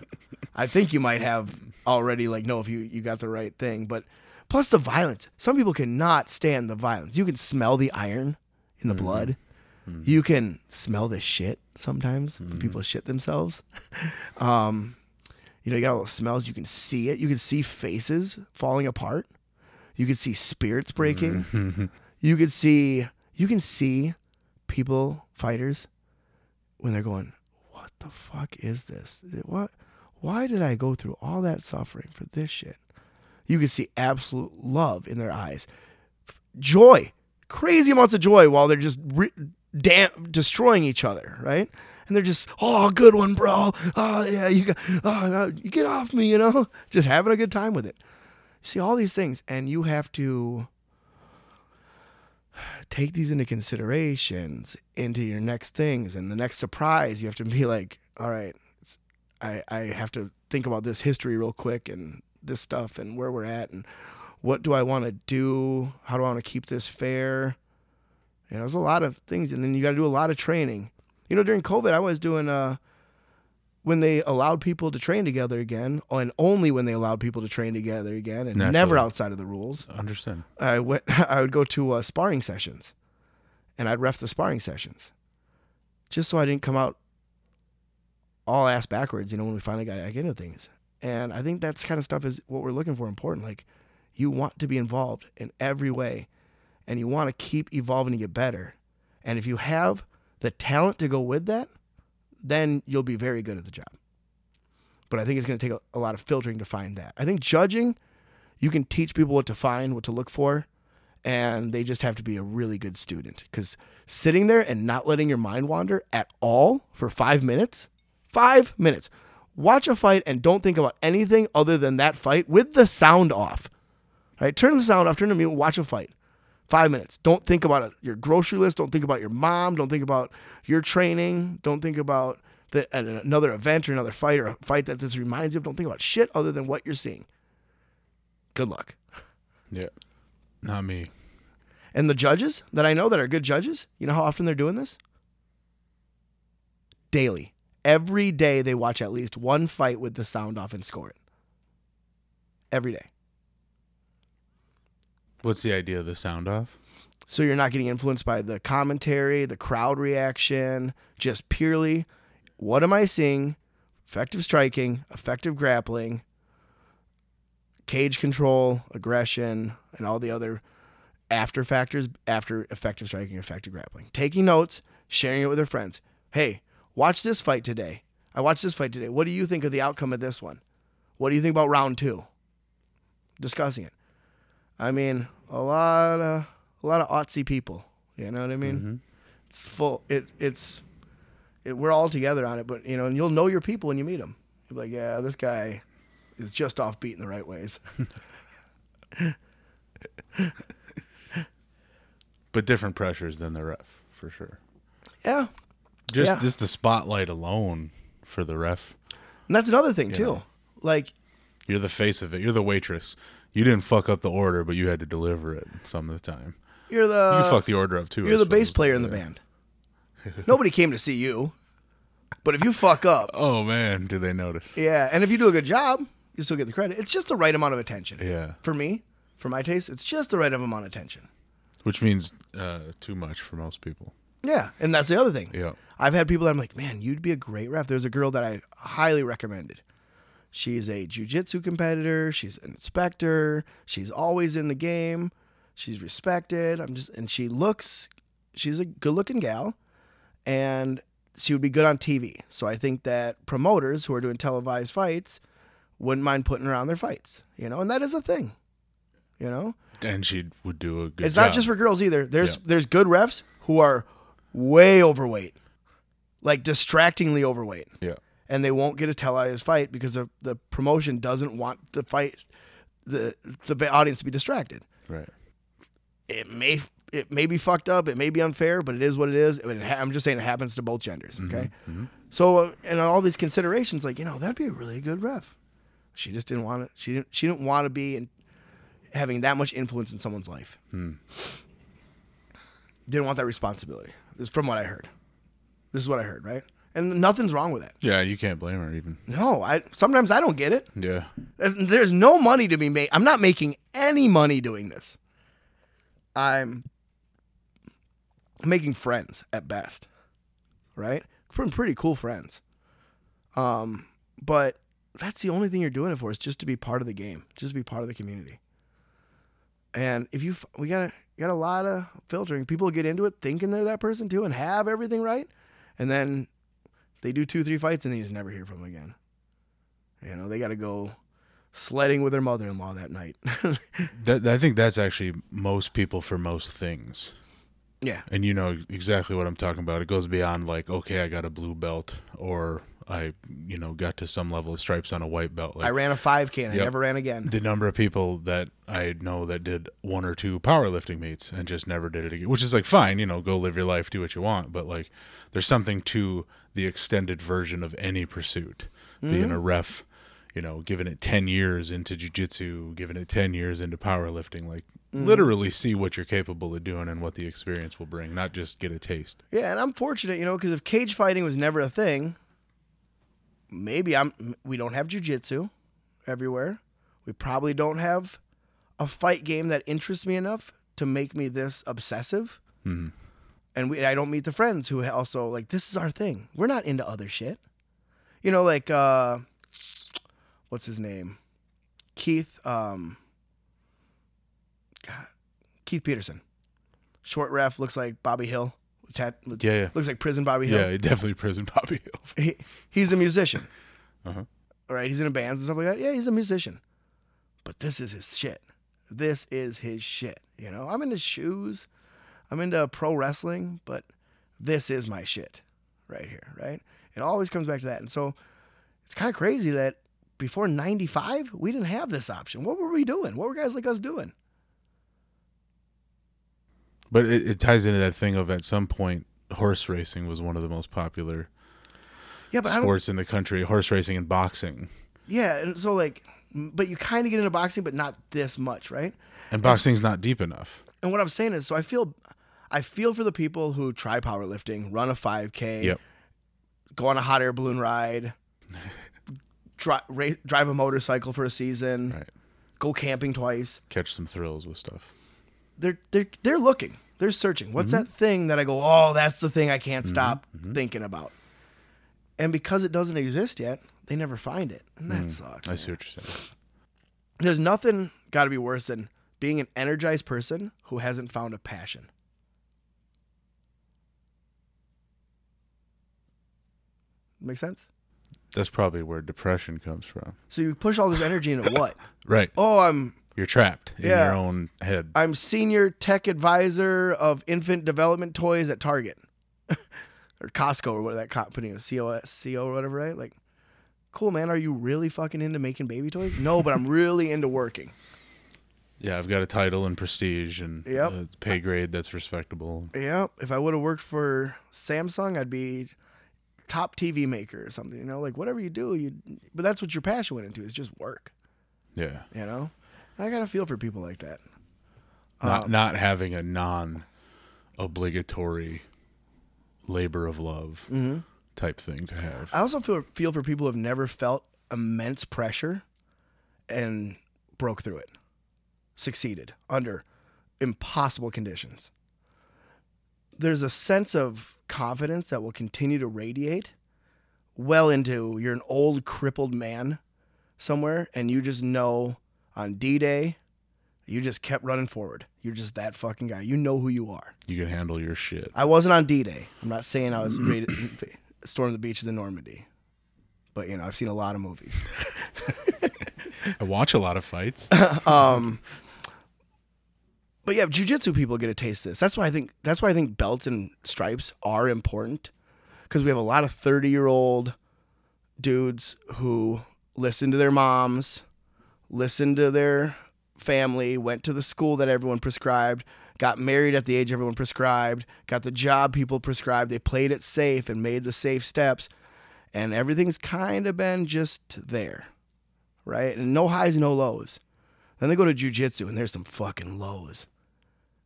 A: I think you might have already like know if you you got the right thing. But plus the violence, some people cannot stand the violence. You can smell the iron in the mm-hmm. blood. Mm-hmm. You can smell the shit sometimes when mm-hmm. people shit themselves. [laughs] um, you know, you got all those smells. You can see it. You can see faces falling apart. You can see spirits breaking. [laughs] You can see you can see people fighters when they're going, "What the fuck is this? What? Why did I go through all that suffering for this shit?" You can see absolute love in their eyes, joy, crazy amounts of joy while they're just re- dam- destroying each other, right? And they're just, "Oh, good one, bro. Oh yeah, you got, oh, you get off me," you know, [laughs] just having a good time with it. You see all these things, and you have to take these into considerations into your next things and the next surprise you have to be like all right I, I have to think about this history real quick and this stuff and where we're at and what do i want to do how do i want to keep this fair you know there's a lot of things and then you got to do a lot of training you know during covid i was doing uh when they allowed people to train together again and only when they allowed people to train together again and never outside of the rules
B: Understand.
A: I went. [laughs] I would go to uh, sparring sessions, and I'd ref the sparring sessions, just so I didn't come out all ass backwards. You know, when we finally got back into things, And I think that's kind of stuff is what we're looking for important. Like you want to be involved in every way and you want to keep evolving to get better. And if you have the talent to go with that, then you'll be very good at the job. But I think it's going to take a, a lot of filtering to find that. I think judging, you can teach people what to find, what to look for, and they just have to be a really good student. Because sitting there and not letting your mind wander at all for five minutes, five minutes, watch a fight and don't think about anything other than that fight with the sound off. Right? Turn the sound off, turn the mute, watch a fight. Five minutes. Don't think about it, your grocery list. Don't think about your mom. Don't think about your training. Don't think about the, another event or another fight or a fight that this reminds you of. Don't think about shit other than what you're seeing. Good luck. [laughs]
B: Yeah. Not me.
A: And the judges that I know that are good judges, you know how often they're doing this? Daily. Every day they watch at least one fight with the sound off and score it. Every day.
B: What's the idea of the sound off?
A: So you're not getting influenced by the commentary, the crowd reaction, just purely what am I seeing? Effective striking, effective grappling, cage control, aggression, and all the other after factors after effective striking, effective grappling. Taking notes, sharing it with their friends. Hey, watch this fight today. I watched this fight today. What do you think of the outcome of this one? What do you think about round two? Discussing it. I mean, a lot of a lot of artsy people. You know what I mean?
B: Mm-hmm.
A: It's full. It, it's it, we're all together on it, but you know, and you'll know your people when you meet them. You'll be like, yeah, this guy is just off beat in the right ways. [laughs]
B: But different pressures than the ref, for sure.
A: yeah,
B: Just
A: Yeah.
B: just the spotlight alone for the ref.
A: and that's another thing too. Like,
B: You're the face of it. You're the waitress. You didn't fuck up the order, but you had to deliver it some of the time.
A: you're the
B: you fuck the order up too.
A: You're the bass player in the band. Nobody came to see you, but if you fuck up, [laughs]
B: Oh man, did they notice?
A: yeah, and if you do a good job, you still get the credit. It's just the right amount of attention.
B: Yeah.
A: For me, for my taste, it's just the right amount of attention.
B: Which means uh, too much for most people.
A: Yeah, and that's the other thing.
B: Yeah.
A: I've had people that I'm like, man, you'd be a great ref. There's a girl that I highly recommended. She's a jujitsu competitor. She's an inspector. She's always in the game. She's respected. I'm just, and she looks, she's a good looking gal, and she would be good on TV. So I think that promoters who are doing televised fights wouldn't mind putting her on their fights, you know, and that is a thing, you know.
B: And she would do a good
A: It's
B: job.
A: not just for girls either. There's
B: Yeah.
A: there's good refs who are way overweight, like distractingly overweight,
B: Yeah.
A: and they won't get a televised fight because the the promotion doesn't want the fight the the audience to be distracted.
B: Right.
A: It may it may be fucked up. It may be unfair, but it is what it is. It ha- I'm just saying it happens to both genders. Mm-hmm. Okay. Mm-hmm. So uh, and all these considerations, like you know, that'd be a really good ref. She just didn't want to. She didn't. She didn't want to be in, having that much influence in someone's life. Hmm. Didn't want that responsibility. This is from what I heard. This is what I heard, right? And nothing's wrong with that.
B: Yeah, you can't blame her even.
A: No, I sometimes I don't get it.
B: Yeah.
A: There's, there's no money to be made. I'm not making any money doing this. I'm making friends at best, right? From pretty cool friends. Um, but that's the only thing you're doing it for is just to be part of the game, just to be part of the community. And if you, we got a, got a lot of filtering. People get into it thinking they're that person too and have everything right, and then they do two, three fights and then you just never hear from them again. You know, they got to go sledding with their mother-in-law that night. [laughs]
B: That, I think that's actually most people for most things.
A: yeah.
B: And you know exactly what I'm talking about. It goes beyond like, okay, I got a blue belt or I, you know, got to some level of stripes on a white belt. Like
A: I ran a 5K and I never ran again.
B: the number of people that I know that did one or two powerlifting meets and just never did it again, which is like fine, you know, go live your life, do what you want, but like there's something to the extended version of any pursuit, being a mm-hmm. ref, you know, giving it 10 years into jujitsu, giving it 10 years into powerlifting, like mm-hmm. literally see what you're capable of doing and what the experience will bring, not just get a taste.
A: Yeah, and I'm fortunate, you know, because if cage fighting was never a thing, maybe I'm. We don't have jujitsu everywhere. We probably don't have a fight game that interests me enough to make me this obsessive. And we, I don't meet the friends who also like this is our thing. We're not into other shit. You know, like uh, what's his name? Keith. Um, God, Keith Peterson. Short ref looks like Bobby Hill. Tat,
B: Yeah, yeah.
A: Looks like prison Bobby Hill.
B: Yeah, definitely prison Bobby Hill. [laughs]
A: He, he's a musician.
B: Uh-huh.
A: All right, he's in a bands and stuff like that. Yeah, he's a musician. But this is his shit. This is his shit. You know, I'm into shoes. I'm into pro wrestling, but this is my shit right here, right? It always comes back to that. And so it's kind of crazy that before 95, we didn't have this option. What were we doing? What were guys like us doing?
B: But it, it ties into that thing of at some point horse racing was one of the most popular
A: Yeah, but
B: sports in the country. Horse racing and boxing.
A: yeah, and so like, but you kind of get into boxing, but not this much, right?
B: And boxing's not deep enough.
A: And what I'm saying is, so I feel, I feel for the people who try powerlifting, run a 5K,
B: Yep.
A: go on a hot air balloon ride, [laughs] dri- ra- drive a motorcycle for a season,
B: Right.
A: go camping twice.
B: Catch some thrills with stuff.
A: They're they're they're looking, they're searching. What's
B: Mm-hmm.
A: that thing that I go? Oh, that's the thing I can't stop thinking about. And because it doesn't exist yet, they never find it, and that sucks.
B: Mm. I
A: man.
B: see what you're saying.
A: There's nothing got to be worse than being an energized person who hasn't found a passion. Make sense?
B: That's probably where depression comes from.
A: So you push all this energy into what? [coughs]
B: Right.
A: Oh, I'm
B: You're trapped in
A: Yeah.
B: your own head.
A: I'm senior tech advisor of infant development toys at Target [laughs] or Costco or whatever that company is, COS, CO or whatever, right? Like, cool, man. Are you really fucking into making baby toys? No, but I'm really into working.
B: Yeah, I've got a title and prestige and
A: Yep.
B: a pay grade that's respectable.
A: Yeah. If I would have worked for Samsung, I'd be top TV maker or something. You know, like whatever you do, you. But that's what your passion went into is just work.
B: Yeah.
A: You know, I got to feel for people like that.
B: Not um, not having a non obligatory labor of love mm-hmm. type thing to have.
A: I also feel feel for people who have never felt immense pressure and broke through it, succeeded under impossible conditions. There's a sense of confidence that will continue to radiate well into you're an old crippled man somewhere and you just know on D-Day you just kept running forward. You're just that fucking guy. You know who you are.
B: You can handle your shit.
A: I wasn't on D-Day. I'm not saying I was [clears throat] to storm the beaches in Normandy. But you know, I've seen a lot of movies. [laughs]
B: I watch a lot of fights. [laughs]
A: um but yeah, jujitsu people get a taste of this. That's why I think that's why I think belts and stripes are important because we have a lot of 30 year old dudes who listen to their moms, listen to their family, went to the school that everyone prescribed, got married at the age everyone prescribed, got the job people prescribed. They played it safe and made the safe steps, and everything's kind of been just there, right? And no highs, no lows. Then they go to jujitsu and there's some fucking lows.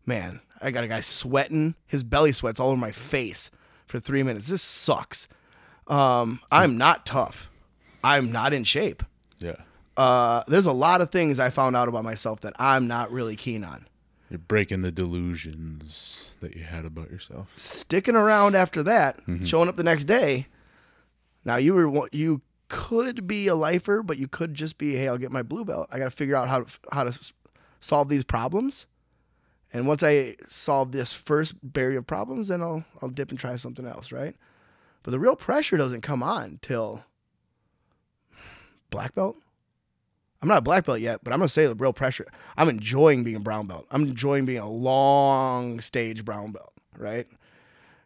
A: Man, I got a guy sweating. His belly sweats all over my face for three minutes. This sucks. Um, I'm not tough. I'm not in shape.
B: Yeah.
A: Uh, there's a lot of things I found out about myself that I'm not really keen on.
B: You're breaking the delusions that you had about yourself.
A: Sticking around after that, showing up the next day. Now you were you could be a lifer, but you could just be, hey, I'll get my blue belt. I got to figure out how to how to solve these problems. And once I solve this first barrier of problems, then I'll I'll dip and try something else, right? But the real pressure doesn't come on till black belt. I'm not a black belt yet, but I'm gonna say the real pressure. I'm enjoying being a brown belt. I'm enjoying being a long stage brown belt, right?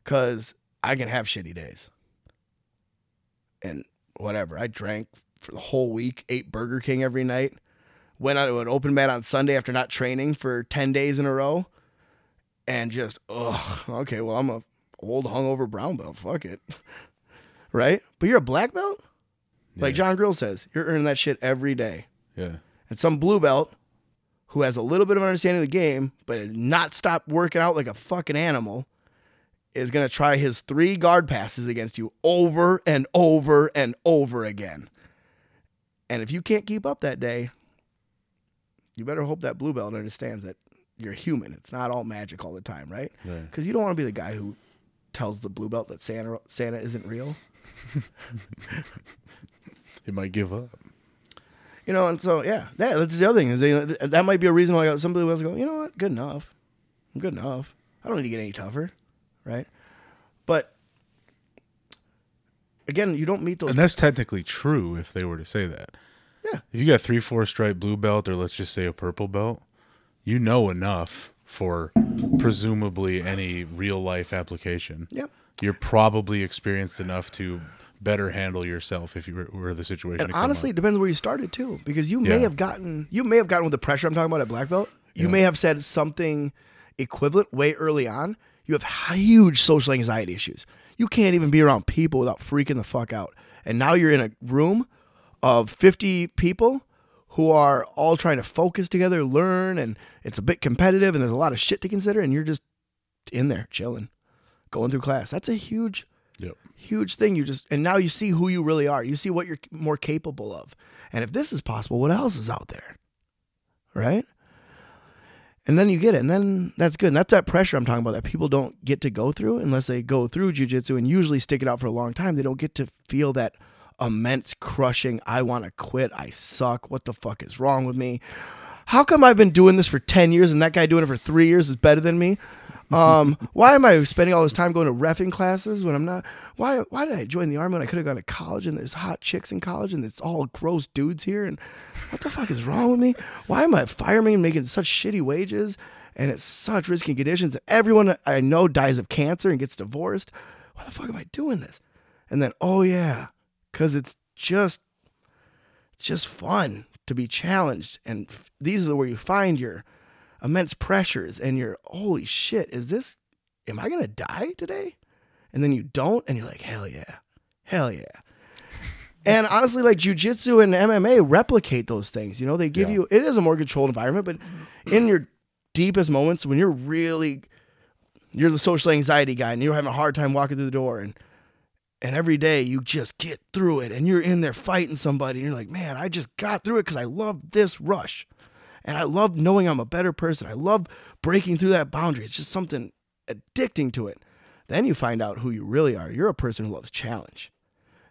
A: Because I can have shitty days. And whatever. I drank for the whole week, ate Burger King every night, went out to an open mat on Sunday after not training for 10 days in a row, and just, ugh, okay, well, I'm a old hungover brown belt. Fuck it. [laughs] right? But you're a black belt? Like John Grill says, you're earning that shit every day.
B: Yeah.
A: And some blue belt who has a little bit of understanding of the game, but has not stopped working out like a fucking animal, is going to try his three guard passes against you over and over and over again. And if you can't keep up that day, you better hope that blue belt understands that you're human. It's not all magic all the time, right? Because you don't want to be the guy who tells the blue belt that Santa Santa isn't real. [laughs]
B: He might give up.
A: You know, and so yeah, that, that's the other thing is they, that might be a reason why somebody to go. You know what? Good enough. I'm good enough. I don't need to get any tougher, right? But again, you don't meet those.
B: And that's technically true if they were to say that.
A: Yeah.
B: If you got three, four stripe blue belt, or let's just say a purple belt, you know enough for presumably any real life application.
A: Yep.
B: You're probably experienced enough to better handle yourself if you were, were the situation.
A: And honestly, it depends where you started too, because you may
B: Yeah.
A: have gotten you may have gotten with the pressure I'm talking about at black belt. You
B: Yeah.
A: may have said something equivalent way early on. You have huge social anxiety issues. You can't even be around people without freaking the fuck out. And now you're in a room of 50 people who are all trying to focus together, learn, and it's a bit competitive, and there's a lot of shit to consider, and you're just in there chilling, going through class. That's a huge. Huge thing. You just and now you see who you really are. You see what you're more capable of. And if this is possible, what else is out there? Right? And then you get it, and then that's good. And that's that pressure I'm talking about that people don't get to go through unless they go through jujitsu and usually stick it out for a long time. They don't get to feel that immense crushing. I want to quit. I suck. What the fuck is wrong with me? How come I've been doing this for ten years and that guy doing it for three years is better than me? Um, why am I spending all this time going to refing classes when I'm not? Why why did I join the army when I could have gone to college and there's hot chicks in college and it's all gross dudes here and what the fuck is wrong with me? Why am I fireman making such shitty wages and it's such risky conditions? Everyone I know dies of cancer and gets divorced. Why the fuck am I doing this? And then oh yeah, because it's just it's just fun to be challenged and f- these are where you find your immense pressures and you're holy shit is this am i gonna die today? And then you don't and you're like hell yeah hell yeah. [laughs] And honestly like jujitsu and mma replicate those things you know? They give
B: Yeah.
A: you it is a more controlled environment but mm-hmm. in your deepest moments when you're really you're the social anxiety guy and you're having a hard time walking through the door and and every day you just get through it and you're in there fighting somebody and you're like man i just got through it because i love this rush and I love knowing I'm a better person. I love breaking through that boundary. It's just something addicting to it. Then you find out who you really are. You're a person who loves challenge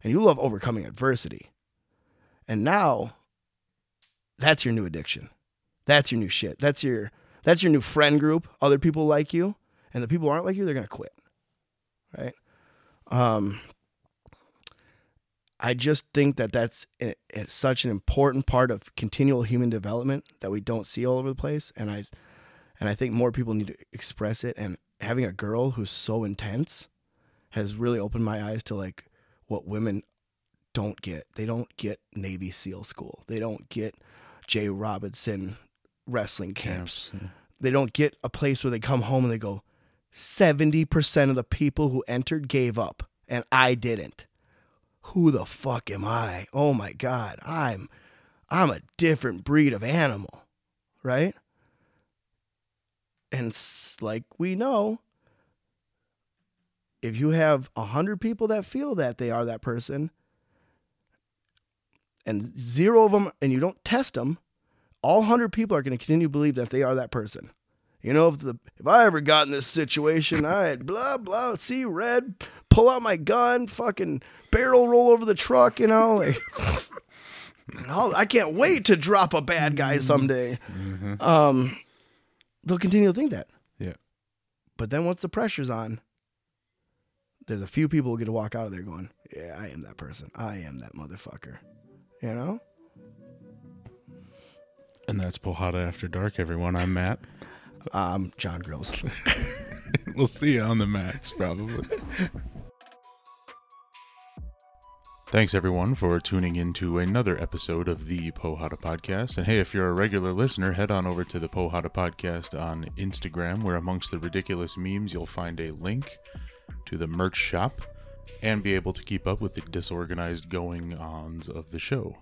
A: and you love overcoming adversity. And now that's your new addiction. That's your new shit. That's your that's your new friend group. Other people like you and the people who aren't like you, they're going to quit. Right? Um I just think that that's i- it's such an important part of continual human development that we don't see all over the place, and I, and I think more people need to express it. And having a girl who's so intense has really opened my eyes to like what women don't get. They don't get Navy SEAL school. They don't get J Robinson wrestling camps.
B: Camps, yeah.
A: They don't get a place where they come home and they go, 70% of the people who entered gave up, and I didn't who the fuck am I? Oh my god, I'm I'm a different breed of animal, right? And like we know, if you have a hundred people that feel that they are that person, and zero of them, and you don't test them, all hundred people are going to continue to believe that they are that person. You know, if the if I ever got in this situation, I'd blah blah see red, pull out my gun, fucking barrel roll over the truck. You know, like, oh, I can't wait to drop a bad guy someday. Um, they'll continue to think that.
B: Yeah.
A: But then once the pressure's on, there's a few people who get to walk out of there going, "Yeah, I am that person. I am that motherfucker." You know.
B: And that's Porrada After Dark, everyone. I'm Matt.
A: Um, John Grills. [laughs]
B: we'll see you on the mats, probably. Thanks, everyone, for tuning in to another episode of the Porrada Podcast. And hey, if you're a regular listener, head on over to the Porrada Podcast on Instagram, where amongst the ridiculous memes, you'll find a link to the merch shop and be able to keep up with the disorganized going ons of the show.